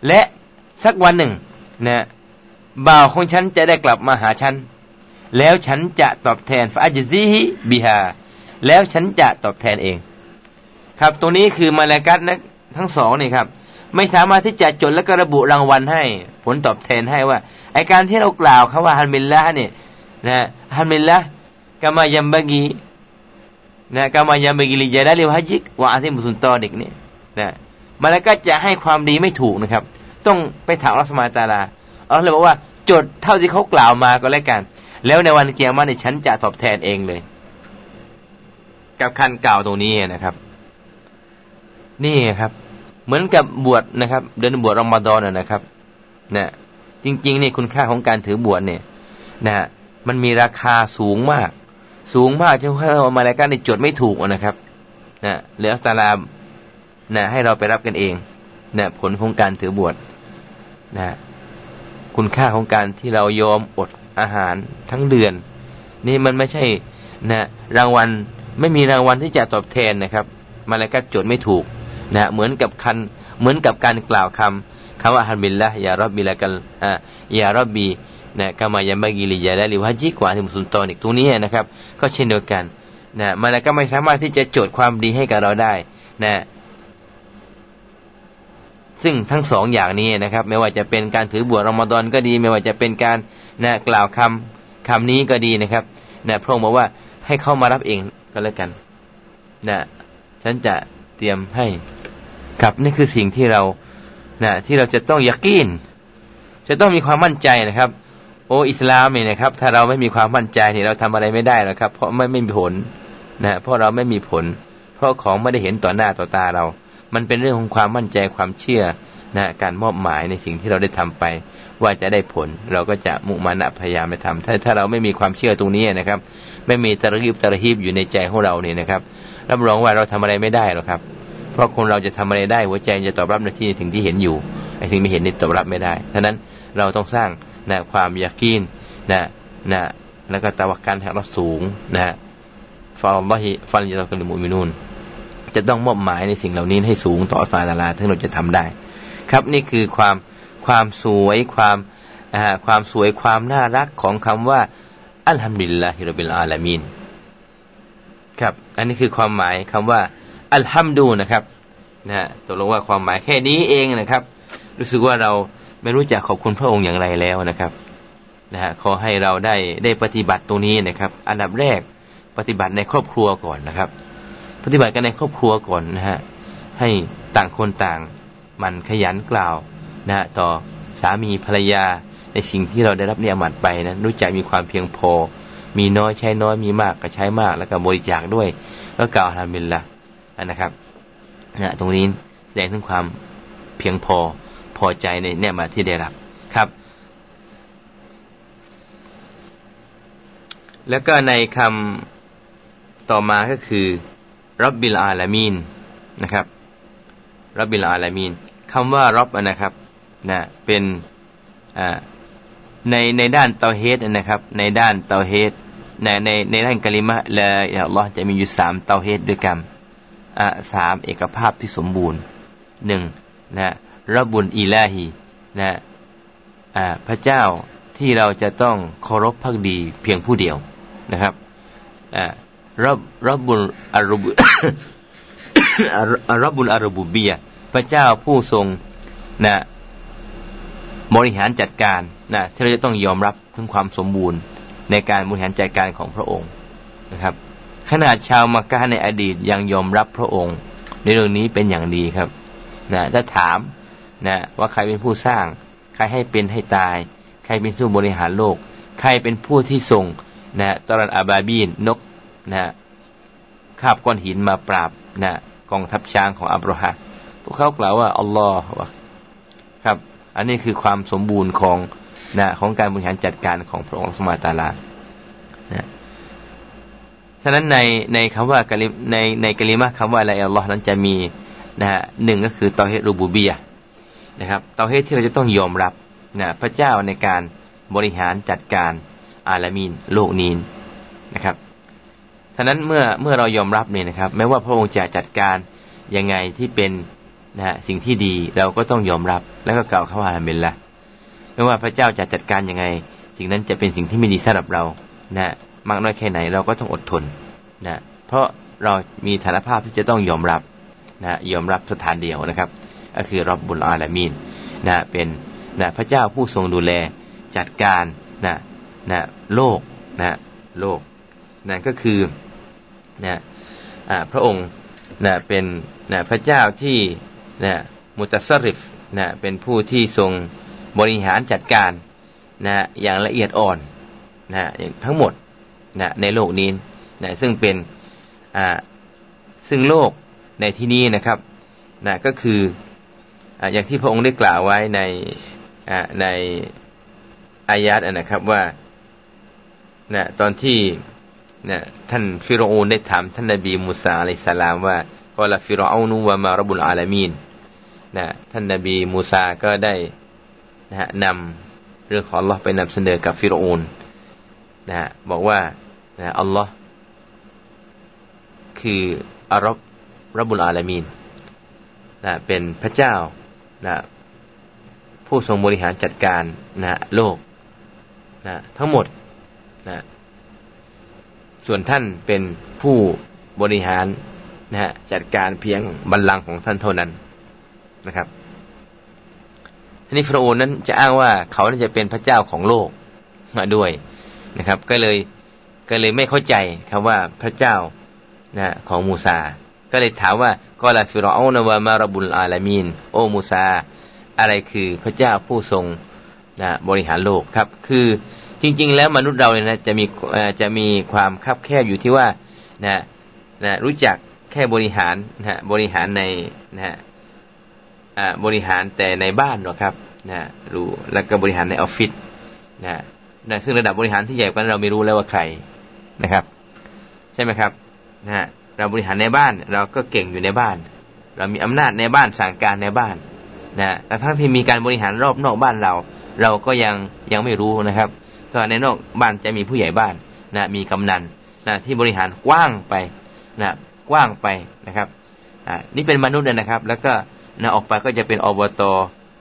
Speaker 1: และสักวันหนึ่งนะบ่าวของฉันจะได้กลับมาหาฉัน แล้วฉันจะตอบแทนฟาจิซีฮิบิฮาแล้วฉันจะตอบแทนเอง ครับตรงนี้คือมาลากัตนะทั้งสองนี่ครับ ไม่สามารถที่จะจดและก็ระบุรางวัลให้ ผลตอบแทนให้ว่าไอการที่เรากล่าวคาว่าฮันมิลละเนี่ยนะฮันมิลละกามายัมบากีนะกามายัมบากีลิยาดาลิวฮัจิกวะอาซิมุสุนตอดิกนี่นะมาล้วก็จะให้ความดีไม่ถูกนะครับ ต้องไปถามรัสมาตาลาเอาเลยบอกว่าจดเท่าที่เขากล่าวมาก็แล้วกัน แล้วในวันเกียรติในฉันจะตอบแทนเองเลย กับคันกล่าวตรงนี้นะครับ นี่ครับ เหมือนกับบวชนะครับ เดินบวชรอมฎอนนะครับนะจริงๆนี่คุณค่าของการถือบวชเนี่ย นะมันมีราคาสูงมาก สูงมากจนเรามาแล้วก็ในจดไม่ถูกนะครับนะเหลือตาลานะให้เราไปรับกันเองนะผลของการถือบวชนะคุณค่าของการที่เรายอมอด อาหารทั้งเดือน นี่มันไม่ใช่นะรางวัลไม่มีรางวัลที่จะตอบแทนนะครับ มาล้วก็จดไม่ถูกนะเหมือนกับคันเหมือนกับการกล่าวคำคำว่าฮันบิลละยารับบิละกันอ่ายารับบีนะกามายามกิลิยาและลิวฮัจิกว่าที่มุสุลตอนิกตรงนี้นะครับ ก็เช่นเดียวกันนะมันก็ไม่สามารถที่จะโจทย์ความดีให้กับเราได้นะซึ่งทั้งสองอย่างนี้นะครับ ไม่ว่าจะเป็นการถือบวชรอมฎอนก็ดี ไม่ว่าจะเป็นการ นะกล่าวคำคำนี้ก็ดีนะครับนะพระองค์บอกว่าให้เข้ามารับเองก็แล้วกันนะฉันจะเตรียมให้ครับนี่คือสิ่งที่เรานะที่เราจะต้องยักกินจะต้องมีความมั่นใจนะครับ โอ้อิสลามเนี่ยนะครับ ถ้าเราไม่มีความมั่นใจเนี่ยเราทำอะไรไม่ได้หรอกครับ เพราะไม่ไม่มีผลนะเพราะเราไม่มีผล เพราะของไม่ได้เห็นต่อหน้าต่อตาเรา มันเป็นเรื่องของความมั่นใจความเชื่อนะการมอบหมายในสิ่งที่เราได้ทำไป ว่าจะได้ผล เราก็จะมุมั่นพยายามไปทำถ้าถ้าเราไม่มีความเชื่อตรงนี้นะครับ ไม่มีตะรีบตะรีบอยู่ในใจของเราเนี่ยนะครับรับรองว่าเราทำอะไรไม่ได้หรอกครับ เพราะคนเราจะทำอะไรได้หัวใจจะตอบรับในที่สิ่งที่เห็นอยู่ไอ้สิ่งไม่เห็นนี่ตอบรับไม่ได้ฉะนั้นเราต้องสร้างนะความยากีนนะนะแล้วก็ตะวักกันให้เราสูงนะฟาลลอฮิฟันยาตะกุลิมุมินูนจะต้องมอบหมายในสิ่งเหล่านี้ให้สูงต่อฟาลาลาถึงเราจะทำได้ ครับนี่คือความ ความสวยความความสวยความน่ารักของคำว่า อัลฮัมดุลิลลาฮิรบิลอาลามีนครับ อันนี้คือความหมายคำว่า อัลฮัมดูนะครับนะตกลงว่าความหมายแค่นี้เองนะครับ รู้สึกว่าเราไม่รู้จักขอบคุณพระองค์อย่างไรแล้วนะครับนะฮะขอให้เราได้ได้ปฏิบัติตรงนี้นะครับ อันดับแรกปฏิบัติในครอบครัวก่อนนะครับ ปฏิบัติกันในครอบครัวก่อนนะฮะให้ต่างคนต่างมันขยันกล่าว นะต่อสามีภรรยา ในสิ่งที่เราได้รับเนี่ยมัดไปนะรู้จักมีความเพียงพอ มีน้อยใช้น้อยมีมากก็ใช้มาก แล้วก็บริจาคด้วย แล้วกล่าวทำบินละนะครับนะตรงนี้แสดงถึงความเพียงพอพอใจในเนี่ยมาที่ได้รับครับ แล้วก็ในคำต่อมาก็คือรับบิลอาลามีนนะครับรับบิลอาลามีนคำว่ารับนะครับ นะเป็นในในด้านเตาเฮดนะครับ ในด้านเตาเฮดในในในด้านกะลิมะละอัลลอฮ์จะมีอยู่สามเตาเฮดด้วยกันอ่าสามเอกภาพที่สมบูรณ์หนึ่งนะรับบุญอีลาฮีนะอ่าพระเจ้าที่เราจะต้องเคารพพักดีเพียงผู้เดียวนะครับอ่ารับรับบุญอารุบุรับบุญอารุบุเบีย พระเจ้าผู้ทรงนะ บริหารจัดการนะที่เราจะต้องยอมรับถึงความสมบูรณ์ในการบริหารจัดการของพระองค์นะครับ ขนาดชาวมักกะในอดีตยังยอมรับพระองค์ ในเรื่องนี้เป็นอย่างดีครับนะถ้าถามนะว่าใครเป็นผู้สร้าง ใครให้เป็นให้ตาย ใครเป็นผู้บริหารโลก ใครเป็นผู้ที่ส่งนะตรันอาบาบีนนกนะคาบก้อนหินมาปราบนะกองทัพช้างของอับราฮัมพวกเขากล่าวว่าอัลลอฮ์ครับ อันนี้คือความสมบูรณ์ของนะของการบริหารจัดการของพระองค์สมาตาลานะฉะนั้นในในคำว่ากลิในในกะลิมะคำว่าอะไรอัลลอฮ์นั้นจะมีนะฮะหนึ่งก็คือเตาเฮรูบูเบียนะครับเตาเฮที่เราจะต้องยอมรับนะพระเจ้าในการบริหารจัดการอาลามีนโลกนี้นะครับฉะนั้นเมื่อเมื่อเรายอมรับเนี่ยนะครับแม้ว่าพระองค์จะจัดการยังไงที่เป็น นะสิ่งที่ดีเราก็ต้องยอมรับแล้วก็กล่าวคำว่าอัลฮัมดุลิลละไม่ว่าพระเจ้าจะจัดการยังไง สิ่งนั้นจะเป็นสิ่งที่ไม่ดีสำหรับเรานะมากน้อยแค่ไหนเราก็ต้องอดทนนะเพราะเรามีฐานภาพที่จะต้องยอมรับนะยอมรับสถานเดียวนะครับ ก็คือรอบบุญอาลามีนนะเป็นนะพระเจ้าผู้ทรงดูแลจัดการนะนะโลกนะโลกนะก็คือนะพระองค์นะเป็นนะพระเจ้าที่ นะมุตสริฟนะเป็นผู้ที่ทรงบริหารจัดการนะอย่างละเอียดอ่อนนะทั้งหมดนะในโลกนี้นะซึ่งเป็นอ่าซึ่งโลกในที่นี้นะครับนะก็คือออย่างที่พระองค์ได้กล่าวไว้ในในอายาตนะครับว่านะตอนที่นะท่านฟิโรโอนได้ถามท่านนบีมูซาอะลัยสลามว่า قال فرعون وما رب العالمين นะท่านนบีมูซาก็ได้นะนำเรื่องของอัลลอฮ์ไปนำเสนอกับฟิโรโอนนะบอกว่านะอัลลอฮ์คืออารบรบุลอาลามีนนะเป็นพระเจ้านะผู้ทรงบริหารจัดการนะโลกนะทั้งหมดนะส่วนท่านเป็นผู้บริหารนะฮะจัดการเพียงบัลลังก์ของท่านเท่านั้น นะครับทีนี้ฟาโรห์นั้นจะอ้างว่าเขาจะเป็นพระเจ้าของโลกมาด้วยนะครับ ก็เลยก็เลยไม่เข้าใจครับว่าพระเจ้านะของมูซา ก็เลยถามว่าก็ลาฟิรอานวามารบุลอาลามีน โอมูซา อะไรคือพระเจ้าผู้ทรงนะบริหารโลกครับ คือจริง ๆ แล้วมนุษย์เราเนี่ยนะจะมีจะมีความคับแคบอยู่ที่ว่านะนะรู้จักแค่บริหารนะบริหารในนะ บริหารแต่ในบ้านหรอกครับนะรู้แล้วก็บริหารในออฟฟิศนะนะซึ่งระดับบริหารที่ใหญ่กว่าเราไม่รู้แล้วว่าใครนะครับ ใช่ไหมครับนะเราบริหารในบ้านเราก็เก่งอยู่ในบ้าน เรามีอำนาจในบ้านสั่งการในบ้านนะแต่ทั้งที่มีการบริหารรอบนอกบ้านเรา เราก็ยังยังไม่รู้นะครับก็ในนอกบ้านจะมีผู้ใหญ่บ้านนะมีกำนันนะที่บริหารกว้างไปนะกว้างไปนะครับอ่านี่เป็นมนุษย์นะครับ แล้วก็ นะออกไปก็จะเป็นอบต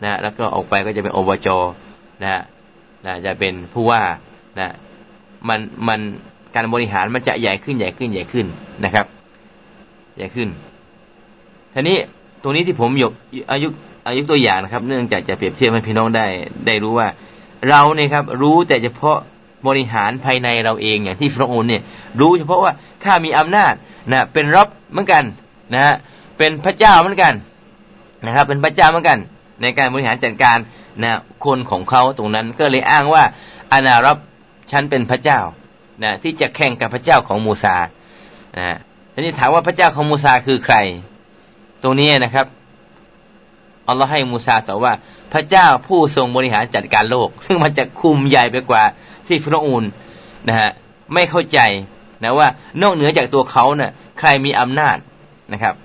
Speaker 1: นะแล้วก็ออกไปก็จะเป็นอบจนะนะจะเป็นผู้ว่านะมันมันการบริหารมันจะใหญ่ขึ้นใหญ่ขึ้นใหญ่ขึ้นนะครับ ใหญ่ขึ้นทีนี้ตรงนี้ที่ผมยกอายุอายุตัวอย่างนะครับ เนื่องจากจะเปรียบเทียบให้พี่น้องได้ ได้รู้ว่า เราเนี่ยครับ รู้แต่เฉพาะบริหารภายในเราเองอย่างที่พระองค์เนี่ย รู้เฉพาะว่าข้ามีอำนาจนะเป็นรับเหมือนกันนะเป็นพระเจ้าเหมือนกัน นะครับ เป็นพระเจ้าเหมือนกัน ในการบริหารจัดการนะคนของเขาตรงนั้นก็เลยอ้างว่าอานารับฉันเป็นพระเจ้านะที่จะแข่งกับพระเจ้าของมูซานะทีนี้ถามว่าพระเจ้าของมูซาคือใคร ตรงนี้นะครับอัลลอฮ์ให้มูซาตอบว่าพระเจ้าผู้ทรงบริหารจัดการโลก ซึ่งมันจะคุมใหญ่ไปกว่าที่ฟรอูนนะฮะไม่เข้าใจนะว่านอกเหนือจากตัวเขาเนะ่ะใครมีอำนาจนะครับ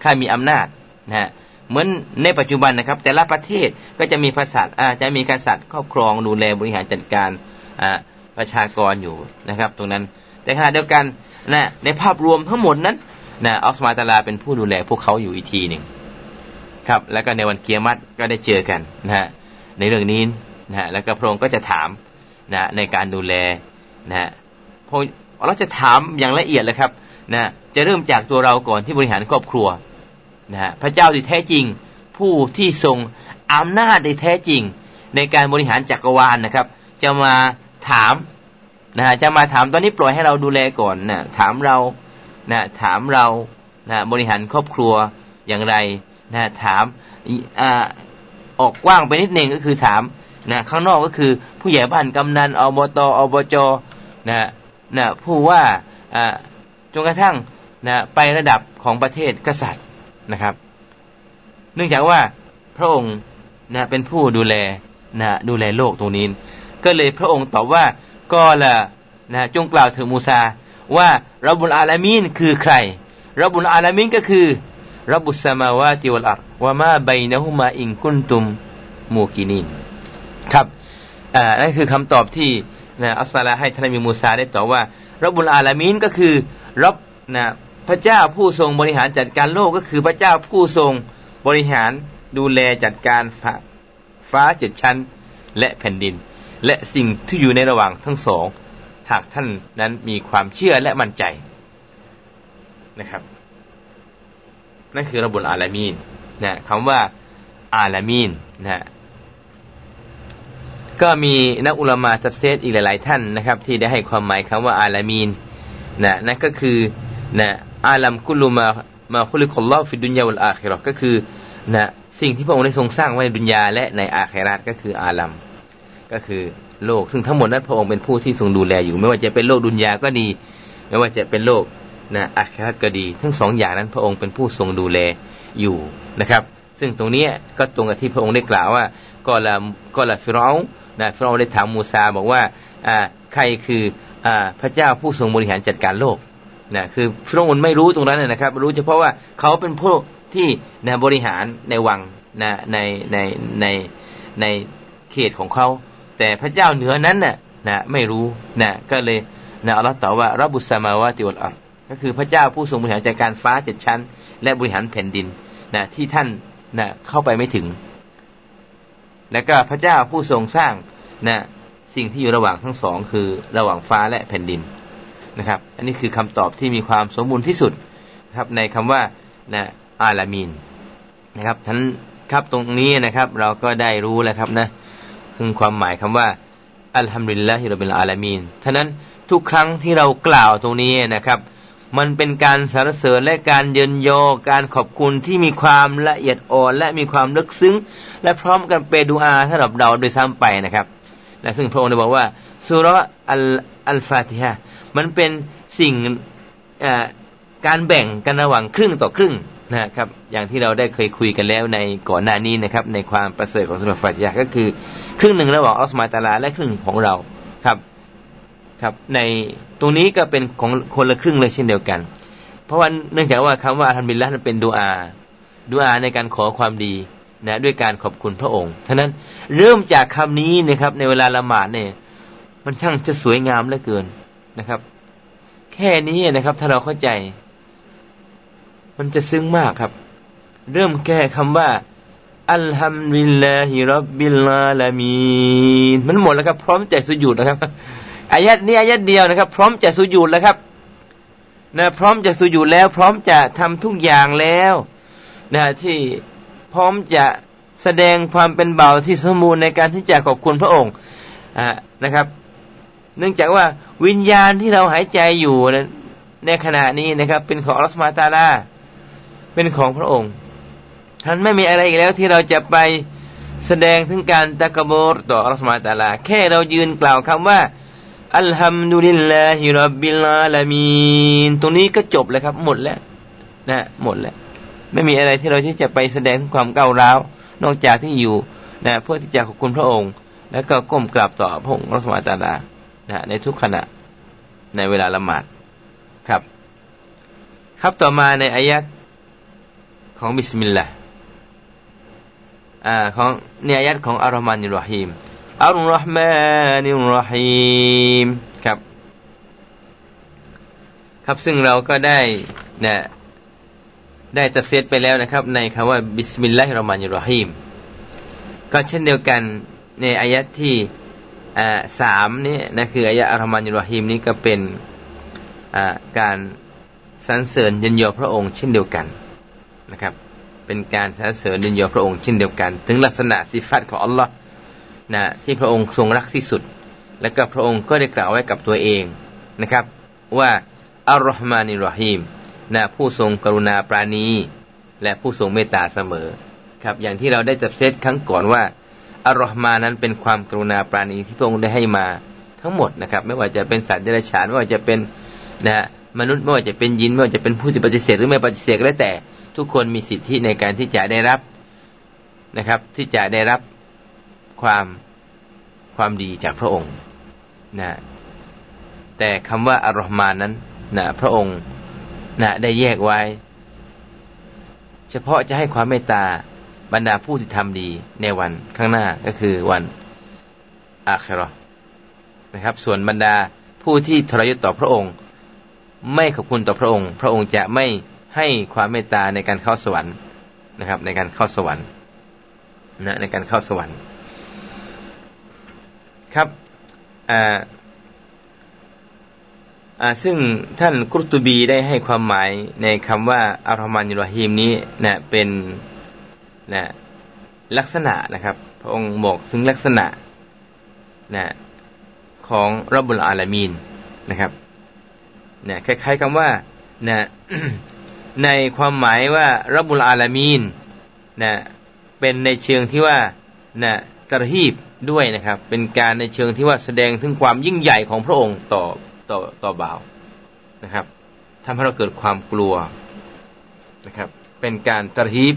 Speaker 1: ใครมีอำนาจนะฮะ เหมือนในปัจจุบันนะครับ แต่ละประเทศก็จะมีภาษาอาจะมีการสัตว์ครอบครองดูแลบริหารจัดการอประชากรอยู่นะครับ ตรงนั้น แต่ขณะเดียวกันนะในภาพรวมทั้งหมดนั้นนะอัลสมาตาลาเป็นผู้ดูแลพวกเขาอยู่อีกทีหนึ่งครับ แล้วก็ในวันเกียรติก็ได้เจอกันนะฮะในเรื่องนี้นะฮะแล้วก็พระองค์ก็จะถามนะในการดูแลนะฮะพระเราจะถามอย่างละเอียดเลยครับนะจะเริ่มจากตัวเราก่อนที่บริหารครอบครัว นะฮะพระเจ้าที่แท้จริง ผู้ที่ทรงอำนาจที่แท้จริง ในการบริหารจักรวาลนะครับ จะมาถามนะฮะจะมาถามตอนนี้ปล่อยให้เราดูแลก่อนนะถามเรานะถามเรานะบริหารครอบครัวอย่างไรนะถามอออกกว้างไปนิดนึงก็คือถามนะข้างนอกก็คือผู้ใหญ่บ้านกำนันอบตอบจนะนะผู้ว่าจนกระทั่งนะไประดับของประเทศกษัตริย์ นะครับ เนื่องจากว่าพระองค์นะเป็นผู้ดูแลนะดูแลโลกตรงนี้ ก็เลยพระองค์ตอบว่าก็ละนะจงกล่าวถึงมูซาว่ารับุลอาลามีนคือใครรับุลอาลามีนก็คือรับบุสมาวาติวัลอัรวะมาบนะฮุมาอิงกุนตุมมูกินีนครับอ่านั่นคือคำตอบที่นะอัสลาให้ท่านมีมูซาได้ตอบว่ารับบุลอาลามีนก็คือรับนะ พระเจ้าผู้ทรงบริหารจัดการโลกก็คือพระเจ้าผู้ทรงบริหารดูแลจัดการฟ้าเจ็ดชั้น และแผ่นดิน และสิ่งที่อยู่ในระหว่างทั้งสอง หากท่านนั้นมีความเชื่อและมั่นใจนะครับ นั่นคือ رب العالمين นะคำว่า العالمين นะก็มีนักอุลามาตัฟซีรอีกหลาย ๆ ท่านนะครับ ที่ได้ให้ความหมายคำว่า العالمين นะนั่นก็คือนะ العالم كل ما خلق الله في الدنيا والآخرة ก็คือนะสิ่งที่พระองค์ได้ทรงสร้างไว้ในดุนยาและในอาคิรัตก็คืออาลัมก็คือโลก ซึ่งทั้งหมดนั้นพระองค์เป็นผู้ที่ทรงดูแลอยู่ ไม่ว่าจะเป็นโลกดุนยาก็ดี ไม่ว่าจะเป็นโลกนะอาคิรัตก็ดี ทั้งสองอย่างนั้นพระองค์เป็นผู้ทรงดูแลอยู่นะครับ ซึ่งตรงนี้ก็ตรงกับที่พระองค์ได้กล่าวว่าก็ละก็ละฟิรอนะฟิรอได้ถามมูซาบอกว่าอ่าใครคืออ่าพระเจ้าผู้ทรงบริหารจัดการโลก นะคือฟิรเอาไม่รู้ตรงนั้นนะครับ รู้เฉพาะว่าเขาเป็นพวกที่นะบริหารในวังนะในในในในเขตของเขา แต่พระเจ้าเหนือนั้นน่ะนะไม่รู้นะก็เลยนะอัลลอฮฺตอบว่ารับบุษมาวาติวลอัลก็คือพระเจ้าผู้ทรงบริหารจัดการฟ้าเจ็ดชั้น และบริหารแผ่นดินนะที่ท่านนะเข้าไปไม่ถึง และก็พระเจ้าผู้ทรงสร้างนะสิ่งที่อยู่ระหว่างทั้งสอง คือระหว่างฟ้าและแผ่นดิน นะครับ อันนี้คือคำตอบที่มีความสมบูรณ์ที่สุดครับในคำว่านะอาลามีนนะครับท่านครับตรงนี้นะครับ เราก็ได้รู้แล้วครับนะคือความหมายคำว่าอัลฮัมดุลิลลาฮิรับบิลอาลามีนท่านั้นทุกครั้งที่เรากล่าวตรงนี้นะครับ มันเป็นการสรรเสริญและการเยินยอการขอบคุณที่มีความละเอียดอ่อน และมีความลึกซึ้ง และพร้อมกันเปดูอาสำหรับเราโดยซ้ำไปนะครับและซึ่งพระองค์ได้บอกว่าสุรอัลอัลฟาติฮะ มันเป็นสิ่งการแบ่งกันระหว่างครึ่งต่อครึ่งนะครับ อย่างที่เราได้เคยคุยกันแล้วในก่อนหน้านี้นะครับ ในความประเสริฐของสุนทรฟัตยาก็คือ ครึ่งหนึ่งระหว่างอัลสมาตาลาและครึ่งของเราครับครับ ในตรงนี้ก็เป็นของคนละครึ่งเลยเช่นเดียวกัน เพราะว่าเนื่องจากว่าคำว่าอัลฮัมดุลิลละนั้นเป็นดูอาดูอาในการขอความดีนะด้วยการขอบคุณพระองค์ท่านั้นเริ่มจากคำนี้นะครับ ในเวลาละหมาดเนี่ย มันช่างจะสวยงามเหลือเกิน นะครับ แค่นี้นะครับ ถ้าเราเข้าใจ มันจะซึ้งมากครับ เริ่มแก้คำว่า อัลฮัมดุลิลลาฮิรับบิลลาลามีนมันหมดแล้วครับ พร้อมใจสุญูดนะครับอายัดนี้อายัดเดียวนะครับ พร้อมจะสุญูดแล้วครับนะพร้อมจะสุญูดแล้ว พร้อมจะทำทุกอย่างแล้วนะที่พร้อมจะแสดงความเป็นเบาที่สมบูรณ์ในการที่จะขอบคุณพระองค์อ่านะครับ เนื่องจากว่า วิญญาณที่เราหายใจอยู่ในขณะนี้นะครับ เป็นของอัลลอฮฺมาตาลาเป็นของพระองค์ท่านไม่มีอะไรอีกแล้วที่เราจะไปแสดงถึงการตะกบรต่ออัลลอฮฺตาลา แค่เรายืนกล่าวคำว่าالحمد لله رب العالمين ตรงนี้ก็จบเลยครับ หมดแล้วนะหมดแล้ว ไม่มีอะไรที่เราที่จะไปแสดงความก้าวร้าว นอกจากที่อยู่นะเพื่อที่จะขอบคุณพระองค์ แล้วก็ก้มกราบต่อพระองค์อัลลอฮฺตาลา นะในทุกขณะในเวลาละหมาดครับ ครับต่อมาในอายะของ بسم الله อ่าของเนียยัดของอัลลอฮ์มานิรหีมالرحمن الرحيمครับ ครับซึ่งเราก็ได้นะได้ตัฟซีรไปแล้วนะครับ ในคำว่า بسم الله الرحمن الرحيم ก็เช่นเดียวกันในอายะที่ สามนี่นะคืออายะ الرحمن الرحيم นี้ก็เป็นอ่าการสรรเสริญยินยอพระองค์เช่นเดียวกันนะครับ เป็นการสรรเสริญดินยอพระองค์เช่นเดียวกัน ถึงลักษณะสิฟัตของอัลลอฮ์นะที่พระองค์ทรงรักที่สุด แล้วก็พระองค์ก็ได้กล่าวไว้กับตัวเองนะครับ ว่าอัลลอฮ์มานิรหีมนะผู้ทรงกรุณาปราณี และผู้ทรงเมตตาเสมอ ครับ อย่างที่เราได้จัดเซตครั้งก่อนว่า อัลลอฮ์มานั้นเป็นความกรุณาปราณีที่พระองค์ได้ให้มาทั้งหมดนะครับ ไม่ว่าจะเป็นสัตว์เดรัจฉานไม่ว่าจะเป็นนะมนุษย์ไม่ว่าจะเป็นยินไม่ว่าจะเป็นผู้ที่ปฏิเสธหรือไม่ปฏิเสธก็แล้วแต่ทุกคนมีสิทธิในการที่จะได้รับนะครับ ที่จะได้รับความความดีจากพระองค์นะแต่คำว่าอัลลอฮ์มานั้นนะพระองค์นะได้แยกไว้ เฉพาะจะให้ความเมตตา บรรดาผู้ที่ทำดีในวันข้างหน้าก็คือวันอาครานะครับ ส่วนบรรดาผู้ที่ทรยศต่อพระองค์ ไม่ขอบคุณต่อพระองค์ พระองค์จะไม่ให้ความเมตตาในการเข้าสวรรค์นะครับ ในการเข้าสวรรค์นะในการเข้าสวรรค์ ครับอ่าอ่าซึ่งท่านกุรตุบีได้ให้ความหมายในคำว่าอัลรอฮ์มานิรฮีมนี้นะเป็น นะลักษณะนะครับ พระองค์บอกถึงลักษณะนะของรับุลอาลามีนนะครับนะคล้ายๆคำว่านะในความหมายว่ารับุลอาลามีนนะเป็นในเชิงที่ว่านะตรฮีบด้วยนะครับ เป็นการในเชิงที่ว่าแสดงถึงความยิ่งใหญ่ของพระองค์ต่อต่อต่อบ่าวนะครับทำให้เราเกิดความกลัวนะครับ เป็นการตรฮีบ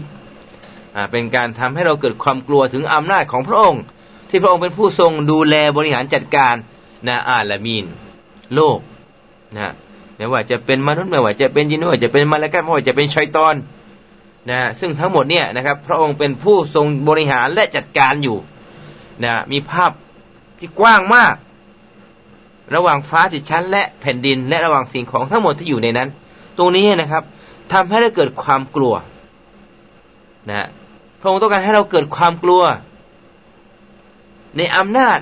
Speaker 1: เป็นการทำให้เราเกิดความกลัวถึงอำนาจของพระองค์ ที่พระองค์เป็นผู้ทรงดูแลบริหารจัดการนะอาลามีน โลกนะไม่ว่าจะเป็นมนุษย์ไม่ว่าจะเป็นยินไม่ว่าจะเป็นมาลากัตไม่ว่าจะเป็นชัยตอนนะซึ่งทั้งหมดเนี่ยนะครับ พระองค์เป็นผู้ทรงบริหารและจัดการอยู่นะมีภาพที่กว้างมาก ระหว่างฟ้าจิตชั้น และแผ่นดิน และระหว่างสิ่งของทั้งหมดที่อยู่ในนั้น ตรงนี้นะครับทำให้เราเกิดความกลัวนะ พระองค์ต้องการให้เราเกิดความกลัว ในอำนาจ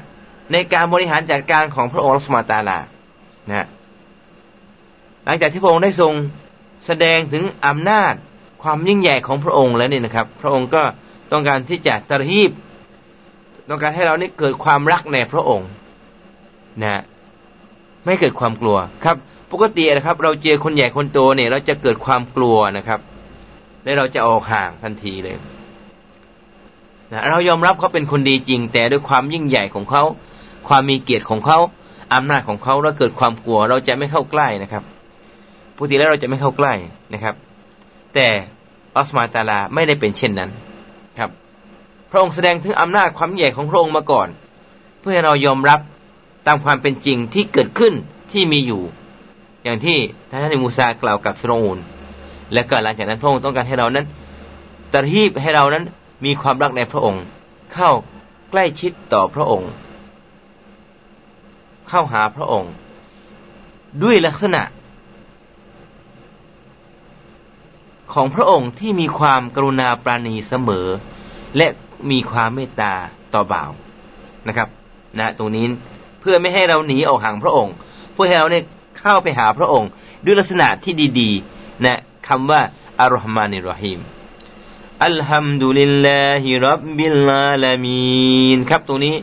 Speaker 1: ในการบริหารจัดการของพระองค์รัสมาตาลานะหลังจากที่พระองค์ได้ทรงแสดงถึงอำนาจความยิ่งใหญ่ของพระองค์แล้วนี่นะครับ พระองค์ก็ต้องการที่จะตรฮีบต้องการให้เรานี่เกิดความรักในพระองค์นะไม่เกิดความกลัวครับ ปกตินะครับ เราเจอคนใหญ่คนโตเนี่ย เราจะเกิดความกลัวนะครับ และเราจะออกห่างทันทีเลย นะเรายอมรับเขาเป็นคนดีจริง แต่ด้วยความยิ่งใหญ่ของเขา ความมีเกียรติของเขาอำนาจของเขาเราเกิดความกลัว เราจะไม่เข้าใกล้นะครับปกติแล้วเราจะไม่เข้าใกล้นะครับ แต่อัสมาตาลาไม่ได้เป็นเช่นนั้นครับ พระองค์แสดงถึงอำนาจความใหญ่ของพระองค์มาก่อน เพื่อให้เรายอมรับตามความเป็นจริงที่เกิดขึ้นที่มีอยู่ อย่างที่ท่านมูซากล่าวกับฟิรอูนและก็หลังจากนั้นพระองค์ต้องการให้เรานั้นตรฮีบให้เรานั้น มีความรักในพระองค์ เข้าใกล้ชิดต่อพระองค์ เข้าหาพระองค์ ด้วยลักษณะ ของพระองค์ที่มีความกรุณาปราณีเสมอ และมีความเมตตาต่อบ่าวนะครับ นะตรงนี้เพื่อไม่ให้เราหนีออกห่างพระองค์เพื่อให้เราเนี่ยเข้าไปหาพระองค์ ด้วยลักษณะที่ดีๆ นะคำว่าอัลลอฮ์มานิรหิม อัลฮัมดุลิลลาฮิรับบิลลาลามีนครับตรงนี้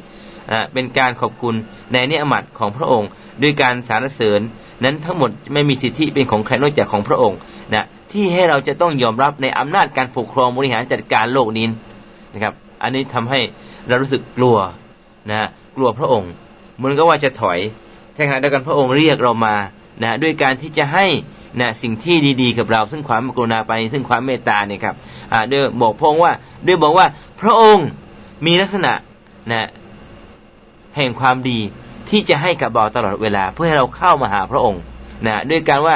Speaker 1: เป็นการขอบคุณในเนื้อมัดของพระองค์ ด้วยการสารเสริญนั้นทั้งหมดไม่มีสิทธิเป็นของใครนอกจากของพระองค์นะที่ให้เราจะต้องยอมรับในอำนาจการปกครองบริหารจัดการโลกนี้นะครับ อันนี้ทำให้เรารู้สึกกลัวนะกลัวพระองค์เหมือนกับว่าจะถอยแต่ขณะเดียวกันพระองค์เรียกเรามานะด้วยการที่จะให้ นะสิ่งที่ดีๆกับเรา ซึ่งความกรุณาไปซึ่งความเมตตาเนี่ยครับอ่าด้วยบอกพงว่าด้วยบอกว่า พระองค์มีลักษณะนะแห่งความดีที่จะให้กับเราตลอดเวลา เพื่อให้เราเข้ามาหาพระองค์นะด้วยการว่า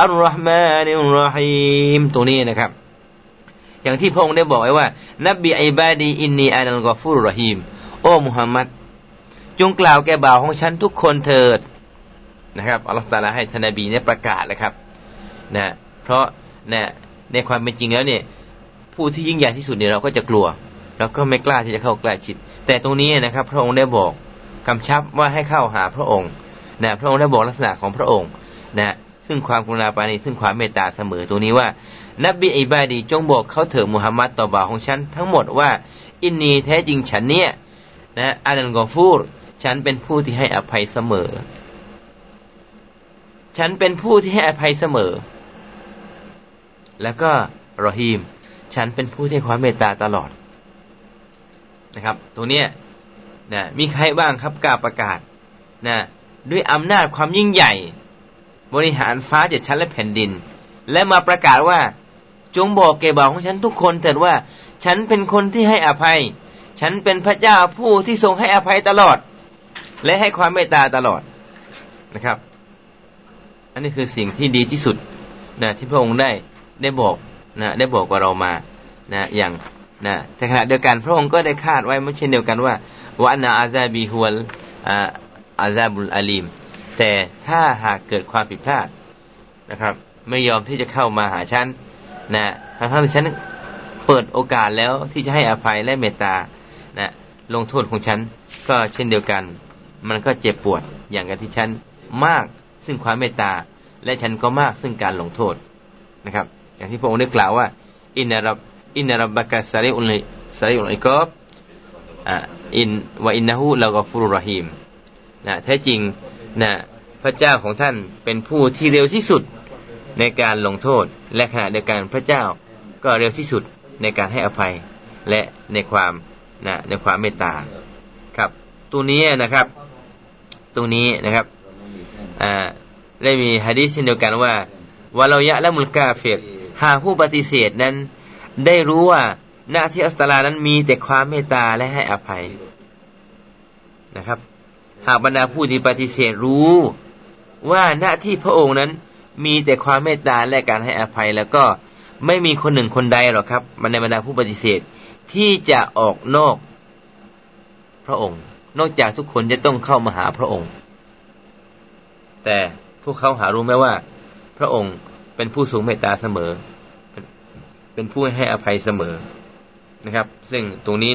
Speaker 1: อัลลอฮ์มานิรอฮิมตรงนี้นะครับ อย่างที่พระองค์ได้บอกไว้ว่า นบบีอิบาดีอินนีอานัลกอฟูรรฮิมโอ้มุฮัมมัดจงกล่าวแก่บ่าวของฉันทุกคนเถิดนะครับอัลลอฮฺตาลาให้ท่านนบีเนี่ยประกาศเลยครับ นะเพราะนะในความเป็นจริงแล้วเนี่ยผู้ที่ยิ่งใหญ่ที่สุดเนี่ยเราก็จะกลัวเราก็ไม่กล้าที่จะเข้าใกล้ชิด แต่ตรงนี้นะครับ พระองค์ได้บอกกำชับว่าให้เข้าหาพระองค์นะพระองค์ได้บอกลักษณะของพระองค์นะซึ่งความกรุณาปานีซึ่งความเมตตาเสมอตรงนี้ว่านับบีอิบาดีจงบอกเขาเถิดมุฮัมมัดต่อบ่าวของฉันทั้งหมดว่า อินนีแท้จริงฉันเนี่ยนะอานันกอฟูรฉันเป็นผู้ที่ให้อภัยเสมอ ฉันเป็นผู้ที่ให้อภัยเสมอ แล้วก็รอฮีม ฉันเป็นผู้ที่ความเมตตาตลอดนะครับ ตรงนี้นะมีใครบ้างครับกล่าวประกาศนะด้วยอำนาจความยิ่งใหญ่ บริหารฟ้าเจ็ดชั้นและแผ่นดิน และมาประกาศว่า จงบอกแก่บ่าวของฉันทุกคนเถิดว่า ฉันเป็นคนที่ให้อภัย ฉันเป็นพระเจ้าผู้ที่ทรงให้อภัยตลอด และให้ความเมตตาตลอดนะครับ อันนี้คือสิ่งที่ดีที่สุดนะที่พระองค์ได้ ได้บอกนะได้บอกกับเรามานะอย่างนะแต่ขณะเดียวกันพระองค์ก็ได้คาดไว้ไม่เช่นเดียวกันว่าว่านาอาซาบีฮุลอาซาบุลอาลีม แต่ถ้าหากเกิดความผิดพลาดนะครับ ไม่ยอมที่จะเข้ามาหาฉันนะทั้งที่ฉันเปิดโอกาสแล้วที่จะให้อภัยและเมตตานะลงโทษของฉันก็เช่นเดียวกัน มันก็เจ็บปวดอย่างกับที่ฉันมากซึ่งความเมตตาและฉันก็มากซึ่งการลงโทษนะครับ อย่างที่พระองค์ได้กล่าวว่าอินนารับอินนารับบากาสาริอุลสาริอุลอิกอบอินวะอินนะฮูลากฟุรุรหิมนะแท้จริงนะพระเจ้าของท่านเป็นผู้ที่เร็วที่สุดในการลงโทษ และขณะเดียวกันพระเจ้าก็เร็วที่สุดในการให้อภัยและในความนะในความเมตตาครับ ตัวนี้นะครับ ตัวนี้นะครับอ่าได้มีฮะดีษเช่นเดียวกันว่าวะเรายะและมุลกาเฟก หากผู้ปฏิเสธนั้น ได้รู้ว่าหน้าที่อัสตาลานั้นมีแต่ความเมตตาและให้อภัยนะครับ หากบรรดาผู้ที่ปฏิเสธรู้ ว่าหน้าที่พระองค์นั้นมีแต่ความเมตตาและการให้อภัย แล้วก็ไม่มีคนหนึ่งคนใดหรอกครับบรรดาบรรดาผู้ปฏิเสธที่จะออกนอกพระองค์ นอกจากทุกคนจะต้องเข้ามาหาพระองค์ แต่พวกเขาหารู้ไหมว่า พระองค์ เป็นผู้สูงเมตตาเสมอ เป็นผู้ให้อภัยเสมอนะครับ ซึ่งตรงนี้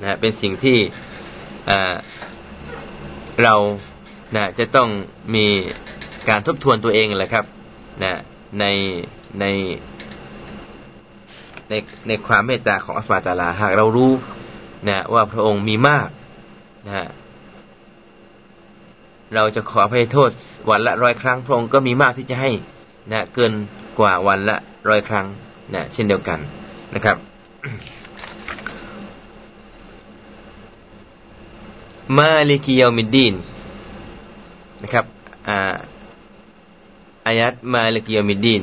Speaker 1: นะเป็นสิ่งที่เรานะจะต้องมีการทบทวนตัวเองแหละครับนะในในในในความเมตตาของอัสมาตาลาหากเรารู้นะว่าพระองค์มีมากนะเราจะขอพระโทษวันละร้อยครั้งพระองค์ก็มีมากที่จะให้ นะเกินกว่าวันละร้อยครั้งนะเช่นเดียวกันนะครับ มาลิกิยามิดดีนนะครับอายัดมาลิกิยามิดดีน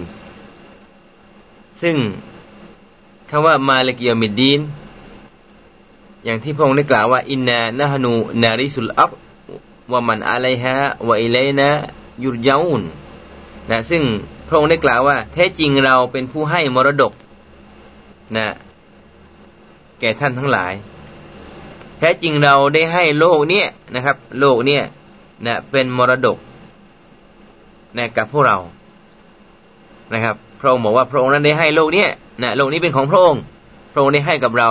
Speaker 1: ซึ่งคำว่ามาลิกิยามิดดีนอย่างที่พระองค์ได้กล่าวว่าอินนานะฮนูนาริสุลอับว่ามันอะไรฮะว่าอิเลนะยุรยาอุน นะซึ่งพระองค์ได้กล่าวว่า แท้จริงเราเป็นผู้ให้มรดกนะแก่ท่านทั้งหลาย แท้จริงเราได้ให้โลกเนี้ยนะครับ โลกเนี้ยนะเป็นมรดกนะกับพวกเรานะครับ พระองค์บอกว่าพระองค์นั้นได้ให้โลกเนี้ยนะโลกนี้เป็นของพระองค์พระองค์ได้ให้กับเรา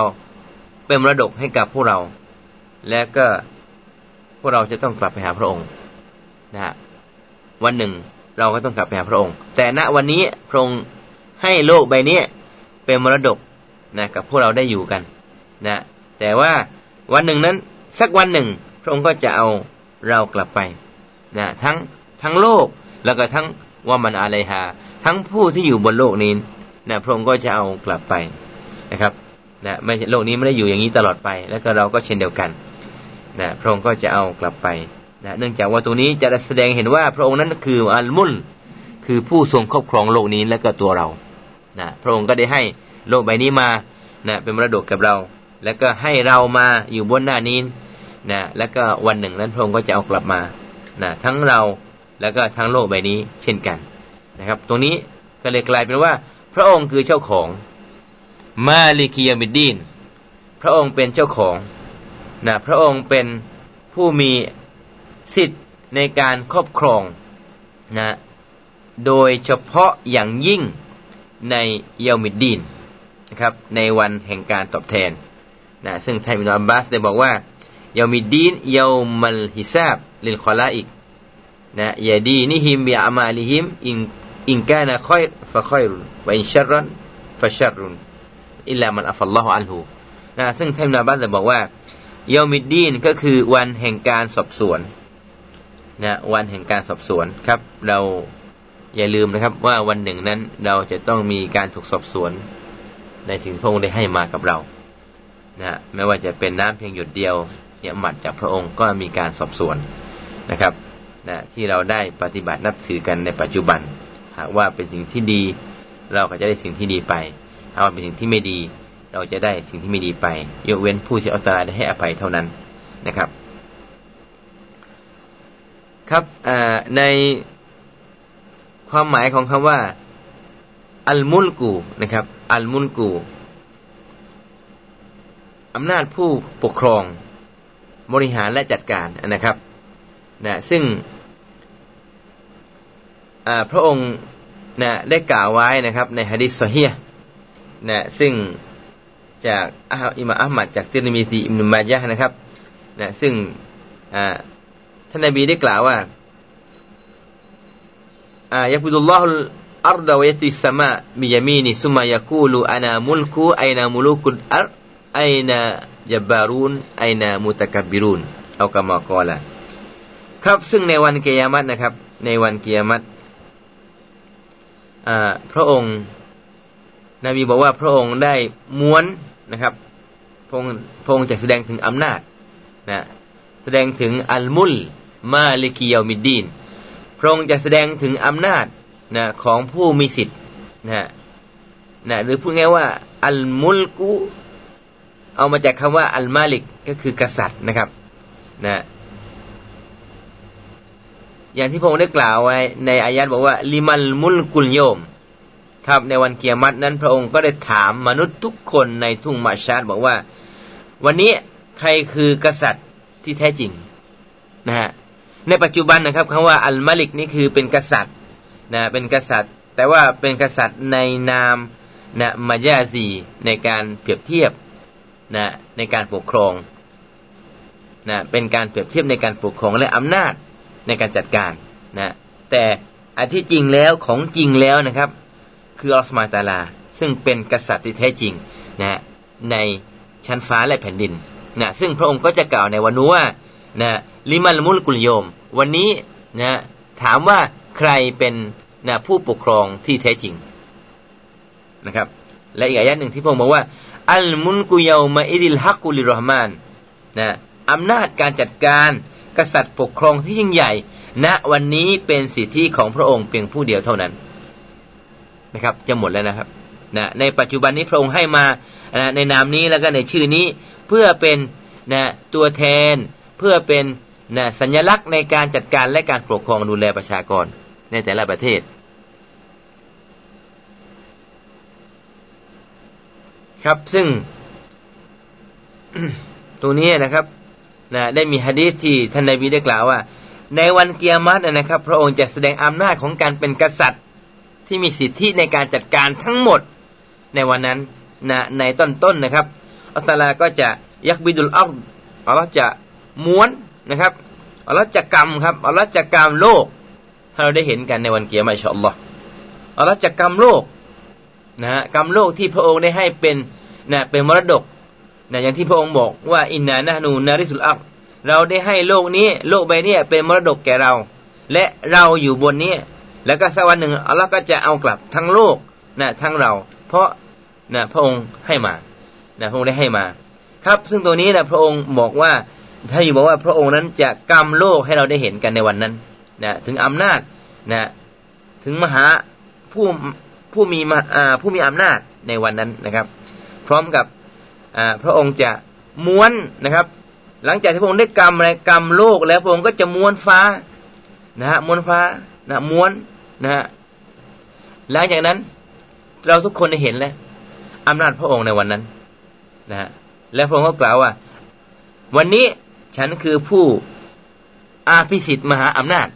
Speaker 1: เป็นมรดกให้กับพวกเรา และก็พวกเราจะต้องกลับไปหาพระองค์นะฮะวันหนึ่ง เราก็ต้องกลับไปหาพระองค์ แต่ณวันนี้พระองค์ให้โลกใบนี้เป็นมรดกนะกับพวกเราได้อยู่กันนะแต่ว่าวันหนึ่งนั้นสักวันหนึ่ง พระองค์ก็จะเอาเรากลับไปนะทั้งทั้งโลกแล้วก็ทั้งว่ามันอะไรหา ทั้งผู้ที่อยู่บนโลกนี้นะพระองค์ก็จะเอากลับไปนะครับนะไม่โลกนี้ไม่ได้อยู่อย่างนี้ตลอดไป แล้วก็เราก็เช่นเดียวกันนะพระองค์ก็จะเอากลับไป นะเนื่องจากว่าตรงนี้จะแสดงเห็นว่าพระองค์นั้นคืออัลมุลคือผู้ทรงครอบครองโลกนี้และก็ตัวเรานะพระองค์ก็ได้ให้โลกใบนี้มานะเป็นมรดกกับเรา แล้วก็ให้เรามาอยู่บนหน้านี้นะแล้วก็วันหนึ่งนั้นพระองค์ก็จะเอากลับมานะทั้งเราแล้วก็ทั้งโลกใบนี้เช่นกันนะครับ ตรงนี้ก็เลยกลายเป็นว่า พระองค์คือเจ้าของมาลิกิยามิดดีนพระองค์เป็นเจ้าของนะพระองค์เป็นผู้มี สิทธิ์ในการครอบครองนะโดยเฉพาะอย่างยิ่งใน يوم الدين นะครับในวันแห่งการตอบแทนนะซึ่งท่านอิบนุอับบาสได้บอกว่า يوم الدين يوم الحساب للخلائق นะ يدينهم بأعمالهم إن إن كان خيرا فخير وإن شرا فشر إلا من عفا الله عنهนะซึ่งท่านอิบนุอับบาสได้บอกว่าเยามิดีนก็คือวันแห่งการสอบสวน นะวันแห่งการสอบสวนครับ เราอย่าลืมนะครับ ว่าวันหนึ่งนั้นเราจะต้องมีการถูกสอบสวน ในสิ่งที่พระองค์ได้ให้มากับเรานะไม่ว่าจะเป็นน้ำเพียงหยดเดียวเนี่ยหมัดจากพระองค์ก็มีการสอบสวนนะครับนะที่เราได้ปฏิบัตินับถือกันในปัจจุบัน หากว่าเป็นสิ่งที่ดี เราก็จะได้สิ่งที่ดีไปหากว่าเป็นสิ่งที่ไม่ดี เราจะได้สิ่งที่ไม่ดีไป ยกเว้นผู้ที่อัลตราได้ให้อภัยเท่านั้นนะครับ ครับในความหมายของคำว่า อัลมุลกูนะครับ อัลมุลกูอำนาจผู้ปกครองบริหารและจัดการนะครับนะซึ่งพระองค์นะได้กล่าวไว้นะครับ ในฮะดิษซอฮีนะซึ่งจากอิมามอัลมัดจากติรมิซีอิมนุมายะนะครับนะซึ่ง ท่านนบีได้กล่าวว่ายักบุลลอฮุอัรดวยติสมามียามีนิสุมายกูลูอานามุลคูไอนามุลุกุลอัรไอนาจับบารุนไอนามุตะกับบิรุนเอากามากอละครับซึ่งในวันเกียรตินะครับ ในวันเกียรติพระองค์นบีบอกว่าพระองค์ได้ม้วนนะครับ พระองค์พระองค์จะแสดงถึงอำนาจนะแสดงถึงอัลมุล มาลิกิยามิดดีนพระองค์จะแสดงถึงอำนาจนะของผู้มีสิทธิ์นะนะหรือพูดง่ายว่า อัลมุลกุ เอามาจากคำว่า อัลมาลิกก็คือกษัตริย์นะครับนะอย่างที่พระองค์ได้กล่าวไว้ในอายัดบอกว่า ลิมัลมุลกุลโยม ครับในวันเกียรตินั้น พระองค์ก็ได้ถามมนุษย์ทุกคนในทุ่งมาชาดบอกว่า วันนี้ใครคือกษัตริย์ที่แท้จริงนะฮะ ในปัจจุบันนะครับคำว่าอัลมาลิกนี่คือเป็นกษัตริย์นะเป็นกษัตริย์ แต่ว่าเป็นกษัตริย์ในนามนะมายาซีในการเปรียบเทียบนะในการปกครองนะเป็นการเปรียบเทียบในการปกครองและอำนาจในการจัดการนะแต่อันที่จริงแล้วของจริงแล้วนะครับ คืออัลสมาตาลา ซึ่งเป็นกษัตริย์ที่แท้จริงนะในชั้นฟ้าและแผ่นดินนะซึ่งพระองค์ก็จะกล่าวในวันนู้ว่านะลิมันมุลกุลโยม วันนี้นะถามว่าใครเป็นนะผู้ปกครองที่แท้จริงนะครับ และอีกอายะหนึ่งที่พระองค์บอกว่า อัลมุนกุยามาอิดิลฮักกุลิรหมานนะอำนาจการจัดการกษัตริย์ปกครองที่ยิ่งใหญ่ณวันนี้เป็นสิทธิของพระองค์เพียงผู้เดียวเท่านั้นนะครับ จะหมดแล้วนะครับนะในปัจจุบันนี้พระองค์ให้มานะในนามนี้แล้วก็ในชื่อนี้เพื่อเป็นนะตัวแทนเพื่อเป็น นะสัญลักษณ์ในการจัดการและการปกครองดูแลประชากรในแต่ละประเทศ ครับซึ่งตัวนี้นะครับนะได้มีฮะดีษที่ท่านนบีได้กล่าวว่า ในวันเกียรตินะครับ พระองค์จะแสดงอำนาจของการเป็นกษัตริย์ที่มีสิทธิในการจัดการทั้งหมดในวันนั้นนะในต้นๆนนะครับอัลลอฮ์ก็จะยักบิดุลอัลอัลลอฮ์จะม้วน นะครับอัลลอฮ์จะกรรมครับอัลลอฮ์จะกรรมโลกให้เราได้เห็นกันในวันเกียรติอัลลอฮ์อัลลอฮ์จะกรรมโลกนะฮะกรรมโลกที่พระองค์ได้ให้เป็นนะเป็นมรดกนะอย่างที่พระองค์บอกว่าอินนานะนูนาริสุลอัลเราได้ให้โลกนี้ โลกใบนี้เป็นมรดกแก่เรา และเราอยู่บนนี้ แล้วก็สักวันหนึ่งอัลลอฮ์ก็จะเอากลับทั้งโลกนะทั้งเรา เพราะนะพระองค์ให้มานะพระองค์ได้ให้มา ครับ ซึ่งตัวนี้นะพระองค์บอกว่า ถ้าอยู่บอกว่าพระองค์นั้นจะกำโลกให้เราได้เห็นกันในวันนั้นนะถึงอำนาจนะถึงมหาผู้ผู้มีมาผู้มีอำนาจในวันนั้นนะครับ พร้อมกับพระองค์จะม้วนนะครับ หลังจากที่พระองค์ได้กำอะไรกำโลกแล้วพระองค์ก็จะม้วนฟ้านะฮะม้วนฟ้านะม้วนนะฮะหลังจากนั้นเราทุกคนได้เห็นแล้วอำนาจพระองค์ในวันนั้นนะฮะและพระองค์ก็กล่าวว่า วันนี้ ฉันคือผู้อาภิสิทธิ์มหาอำนาจ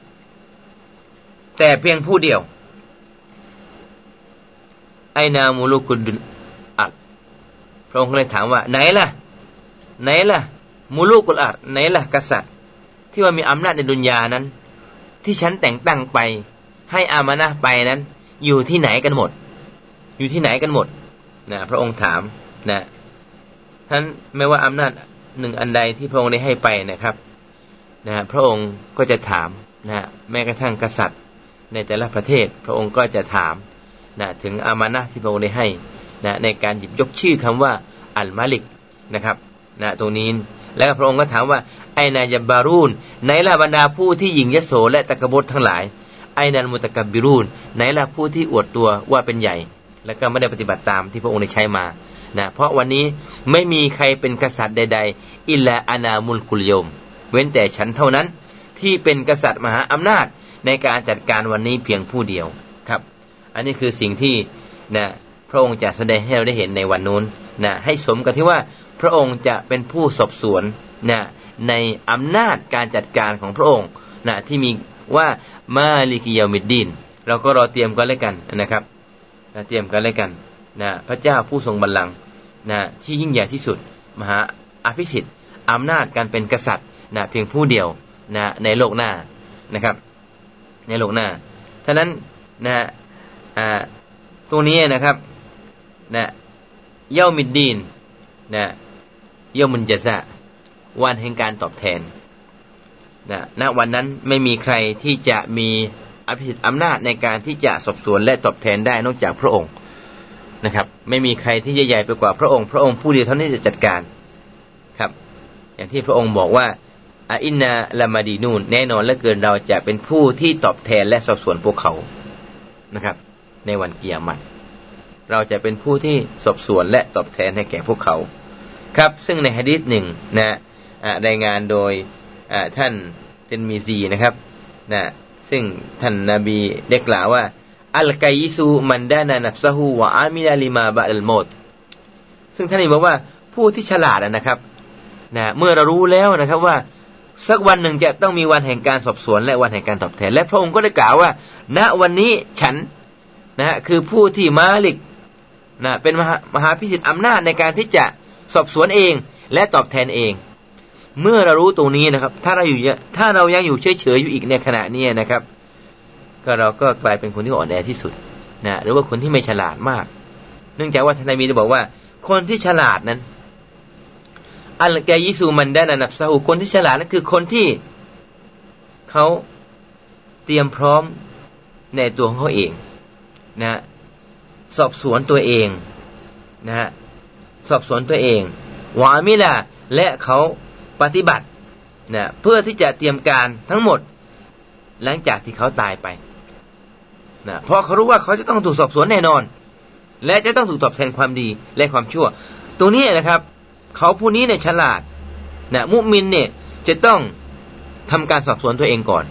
Speaker 1: แต่เพียงผู้เดียว ไอนามูลุกุดุนอัดพระองค์เลยถามว่า ไหนล่ะ ไหนล่ะ มูลุกุลอัดไหนล่ะ กษัตริย์ ที่ว่ามีอำนาจในดุนยานั้น ที่ฉันแต่งตั้งไป ให้อามานะไปนั้น อยู่ที่ไหนกันหมด อยู่ที่ไหนกันหมดนะพระองค์ถามนะท่านไม่ว่าอำนาจ หนึ่งอันใดที่พระองค์ได้ให้ไปนะครับนะพระองค์ก็จะถามนะแม้กระทั่งกษัตริย์ในแต่ละประเทศ พระองค์ก็จะถามนะถึงอามานะที่พระองค์ได้ให้นะในการหยิบยกชื่อคำว่าอัลมาลิกนะครับนะตรงนี้แล้วพระองค์ก็ถามว่าไอนายบารูนไหนล่ะบรรดาผู้ที่หยิ่งยโสและตะกบดทั้งหลาย ไอนันมุตะกบิรูนไหนล่ะผู้ที่อวดตัวว่าเป็นใหญ่ แล้วก็ไม่ได้ปฏิบัติตามที่พระองค์ได้ใช้มา นะเพราะวันนี้ไม่มีใครเป็นกษัตริย์ใด ๆ อิลลาอานามุลกุลยม เว้นแต่ฉันเท่านั้น ที่เป็นกษัตริย์มหาอำนาจในการจัดการวันนี้เพียงผู้เดียวครับ อันนี้คือสิ่งที่นะพระองค์จะแสดงให้เราได้เห็นในวันนู้นนะให้สมกับที่ว่าพระองค์จะเป็นผู้สอบสวนนะในอำนาจการจัดการของพระองค์นะที่มีว่ามาลิกิยามิดดิน เราก็รอเตรียมกันเลยกันนะครับเตรียมกันเลยกันนะพระเจ้าผู้ทรงบัลลังก์ นะที่ยิ่งใหญ่ที่สุด มหาอภิสิทธิ์อำนาจการเป็นกษัตริย์นะเพียงผู้เดียวนะในโลกหน้านะครับ ในโลกหน้าฉะนั้นนะอ่าตรงนี้นะครับนะเย่ามิดดีนนะเย่ามุนจะซะวันแห่งการตอบแทนนะณวันนั้นไม่มีใครที่จะมีอภิสิทธิ์อำนาจในการที่จะสอบสวนและตอบแทนได้นอกจากพระองค์ นะครับ ไม่มีใครที่ใหญ่ไปกว่าพระองค์ พระองค์ผู้เดียวเท่านี้จะจัดการครับ อย่างที่พระองค์บอกว่าอาอินนาลามาดีนูนแน่นอนเหลือเกินเราจะเป็นผู้ที่ตอบแทนและสอบสวนพวกเขานะครับ ในวันเกียรติเราจะเป็นผู้ที่สอบสวนและตอบแทนให้แก่พวกเขา ครับ ซึ่งในฮะดีษหนึ่งนะรายงานโดยท่านเทนมีซีนะครับนะซึ่งท่านนาบีได้กล่าวว่า อัลกัยซูมันดานานัฟซาฮูวะอามิลาลิมาบะอัลโมดซึ่งท่านนี้บอกว่าผู้ที่ฉลาดนะครับนะเมื่อเรารู้แล้วนะครับว่า สักวันหนึ่งจะต้องมีวันแห่งการสอบสวน และวันแห่งการตอบแทน และพระองค์ก็ได้กล่าวว่า ณวันนี้ฉันนะฮะคือผู้ที่มาลิกนะเป็นมหามหาพิสิทธิ์อำนาจในการที่จะสอบสวนเองและตอบแทนเอง เมื่อเรารู้ตรงนี้นะครับ ถ้าเราอยู่ถ้าเรายังอยู่เฉยๆอยู่อีกในขณะนี้นะครับ ก็เราก็กลายเป็นคนที่อ่อนแอที่สุดนะหรือว่าคนที่ไม่ฉลาดมาก เนื่องจากว่าทนายมีได้บอกว่า คนที่ฉลาดนั้น อัลกายิซูมันได้นับซาหูคนที่ฉลาดนั่นคือคนที่เขาเตรียมพร้อมในตัวของเขาเองนะสอบสวนตัวเองนะฮะสอบสวนตัวเองวามิลาและเขาปฏิบัตินะเพื่อที่จะเตรียมการทั้งหมด หลังจากที่เขาตายไป นะเพราะเขารู้ว่าเขาจะต้องถูกสอบสวนแน่นอน และจะต้องถูกตอบแทนความดีและความชั่ว ตรงนี้นะครับ เขาผู้นี้เนี่ยฉลาดนะมุมินเนี่ยจะต้องทำการสอบสวนตัวเองก่อน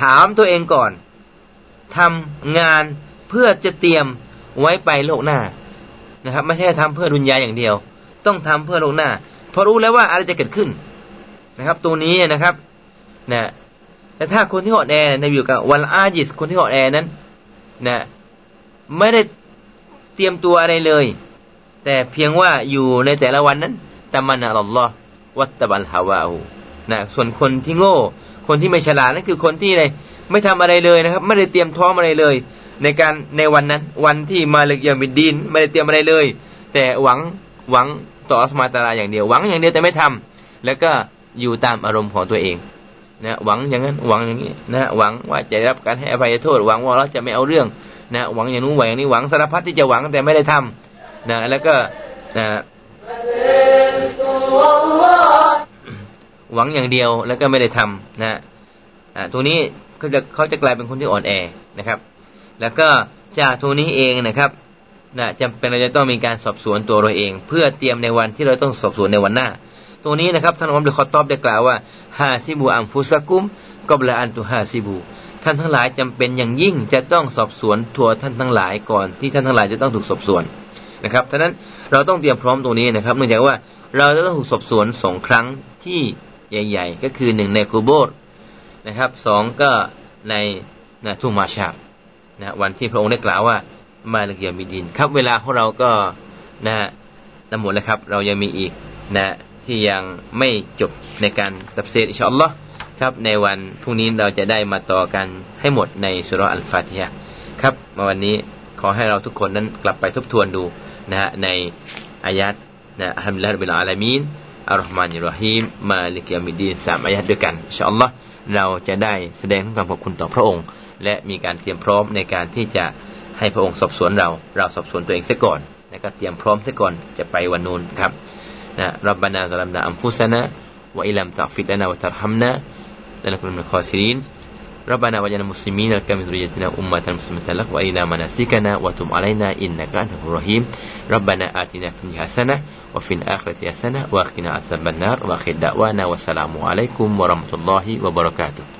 Speaker 1: ถามตัวเองก่อนทำงานเพื่อจะเตรียมไว้ไปโลกหน้านะครับ ไม่ใช่ทำเพื่อดุนยาอย่างเดียว ต้องทำเพื่อโลกหน้าเพราะรู้แล้วว่าอะไรจะเกิดขึ้นนะครับ ตัวนี้นะครับนะแต่ถ้าคนที่หอดแอในอยู่กับวันอาจิสคนที่หอดแอนั้น นะไม่ได้เตรียมตัวอะไรเลย แต่เพียงว่าอยู่ในแต่ละวันนั้นตะมันอัลลอฮ์วัตบัลฮาวาหูนะส่วนคนที่โง่ คนที่ไม่ฉลาดนั่นคือคนที่อะไรไม่ทำอะไรเลยนะครับ ไม่ได้เตรียมท้องอะไรเลย ในการในวันนั้น วันที่มาเลกยามิดดินไม่ได้เตรียมอะไรเลย แต่หวังหวังต่ออัสมาตาลาอย่างเดียวหวังอย่างเดียวแต่ไม่ทำแล้วก็อยู่ตามอารมณ์ของตัวเอง นะหวังอย่างนั้นหวังอย่างนี้นะหวังว่าจะได้รับการให้อภัยโทษหวังว่าเราจะไม่เอาเรื่องนะหวังอย่างนู้นหวังอย่างนี้หวังสารพัดที่จะหวังแต่ไม่ได้ทำนะแล้วก็นะหวังอย่างเดียวแล้วก็ไม่ได้ทำนะอ่าตรงนี้เขาจะเขาจะกลายเป็นคนที่อ่อนแอนะครับ แล้วก็จากตรงนี้เองนะครับนะจำเป็นเราจะต้องมีการสอบสวนตัวเราเอง เพื่อเตรียมในวันที่เราต้องสอบสวนในวันหน้า ตรงนี้นะครับท่านอัลลอฮฺคอตอบได้กล่าวว่าฮาซิบูอัมฟุสกุมกบละอันตุฮาซิบู ท่านทั้งหลายจำเป็นอย่างยิ่งจะต้องสอบสวนทัวท่านทั้งหลายก่อนที่ท่านทั้งหลายจะต้องถูกสอบสวนนะครับฉะนั้นเราต้องเตรียมพร้อมตรงนี้นะครับเนื่องจากว่าเราจะต้องถูกสอบสวนสองครั้งที่ใหญ่ ๆ ก็คือหนึ่งในกูโบสนะครับสองก็ในนะทุ่งมะห์ชัรนะวันที่พระองค์ได้กล่าวว่า مالك يوم الدين ครับเวลาของเราก็นะนำหมดแล้วครับ เรายังมีอีกนะ ที่ยังไม่จบในการตัฟซีร إن شاء الله ครับในวันพรุ่งนี้เราจะได้มาต่อกันให้หมดในสูเราะฮฺอัลฟาติฮะครับมาวันนี้ขอให้เราทุกคนนั้นกลับไปทบทวนดูนะฮะในอายัดนะ الحمد لله رب العالمينอัลลอฮ์มานิรฮีมมาลิกยามิดีนสามอายัดด้วยกันอิชอัลลอฮ์เราจะได้แสดงความขอบคุณต่อพระองค์ และมีการเตรียมพร้อมในการที่จะให้พระองค์สอบสวนเรา เราสอบสวนตัวเองเสียก่อนแล้วก็เตรียมพร้อมเสียก่อนจะไปวันนู้นครับ ربنا ظلمنا أنفسنا وإن لم تغفر لنا وترحمنا لنكون من الخاسرين. ربنا وجعلنا مسلمين لك من ذريتنا أمة مسلمة لك وأرنا مناسكنا وتم علينا إنك أنت الرحيم. ربنا آتنا في الدنيا حسنة وفي الآخرة حسنة وأقنا عذاب النار. وآخر دعوانا والسلام عليكم ورحمة الله وبركاته.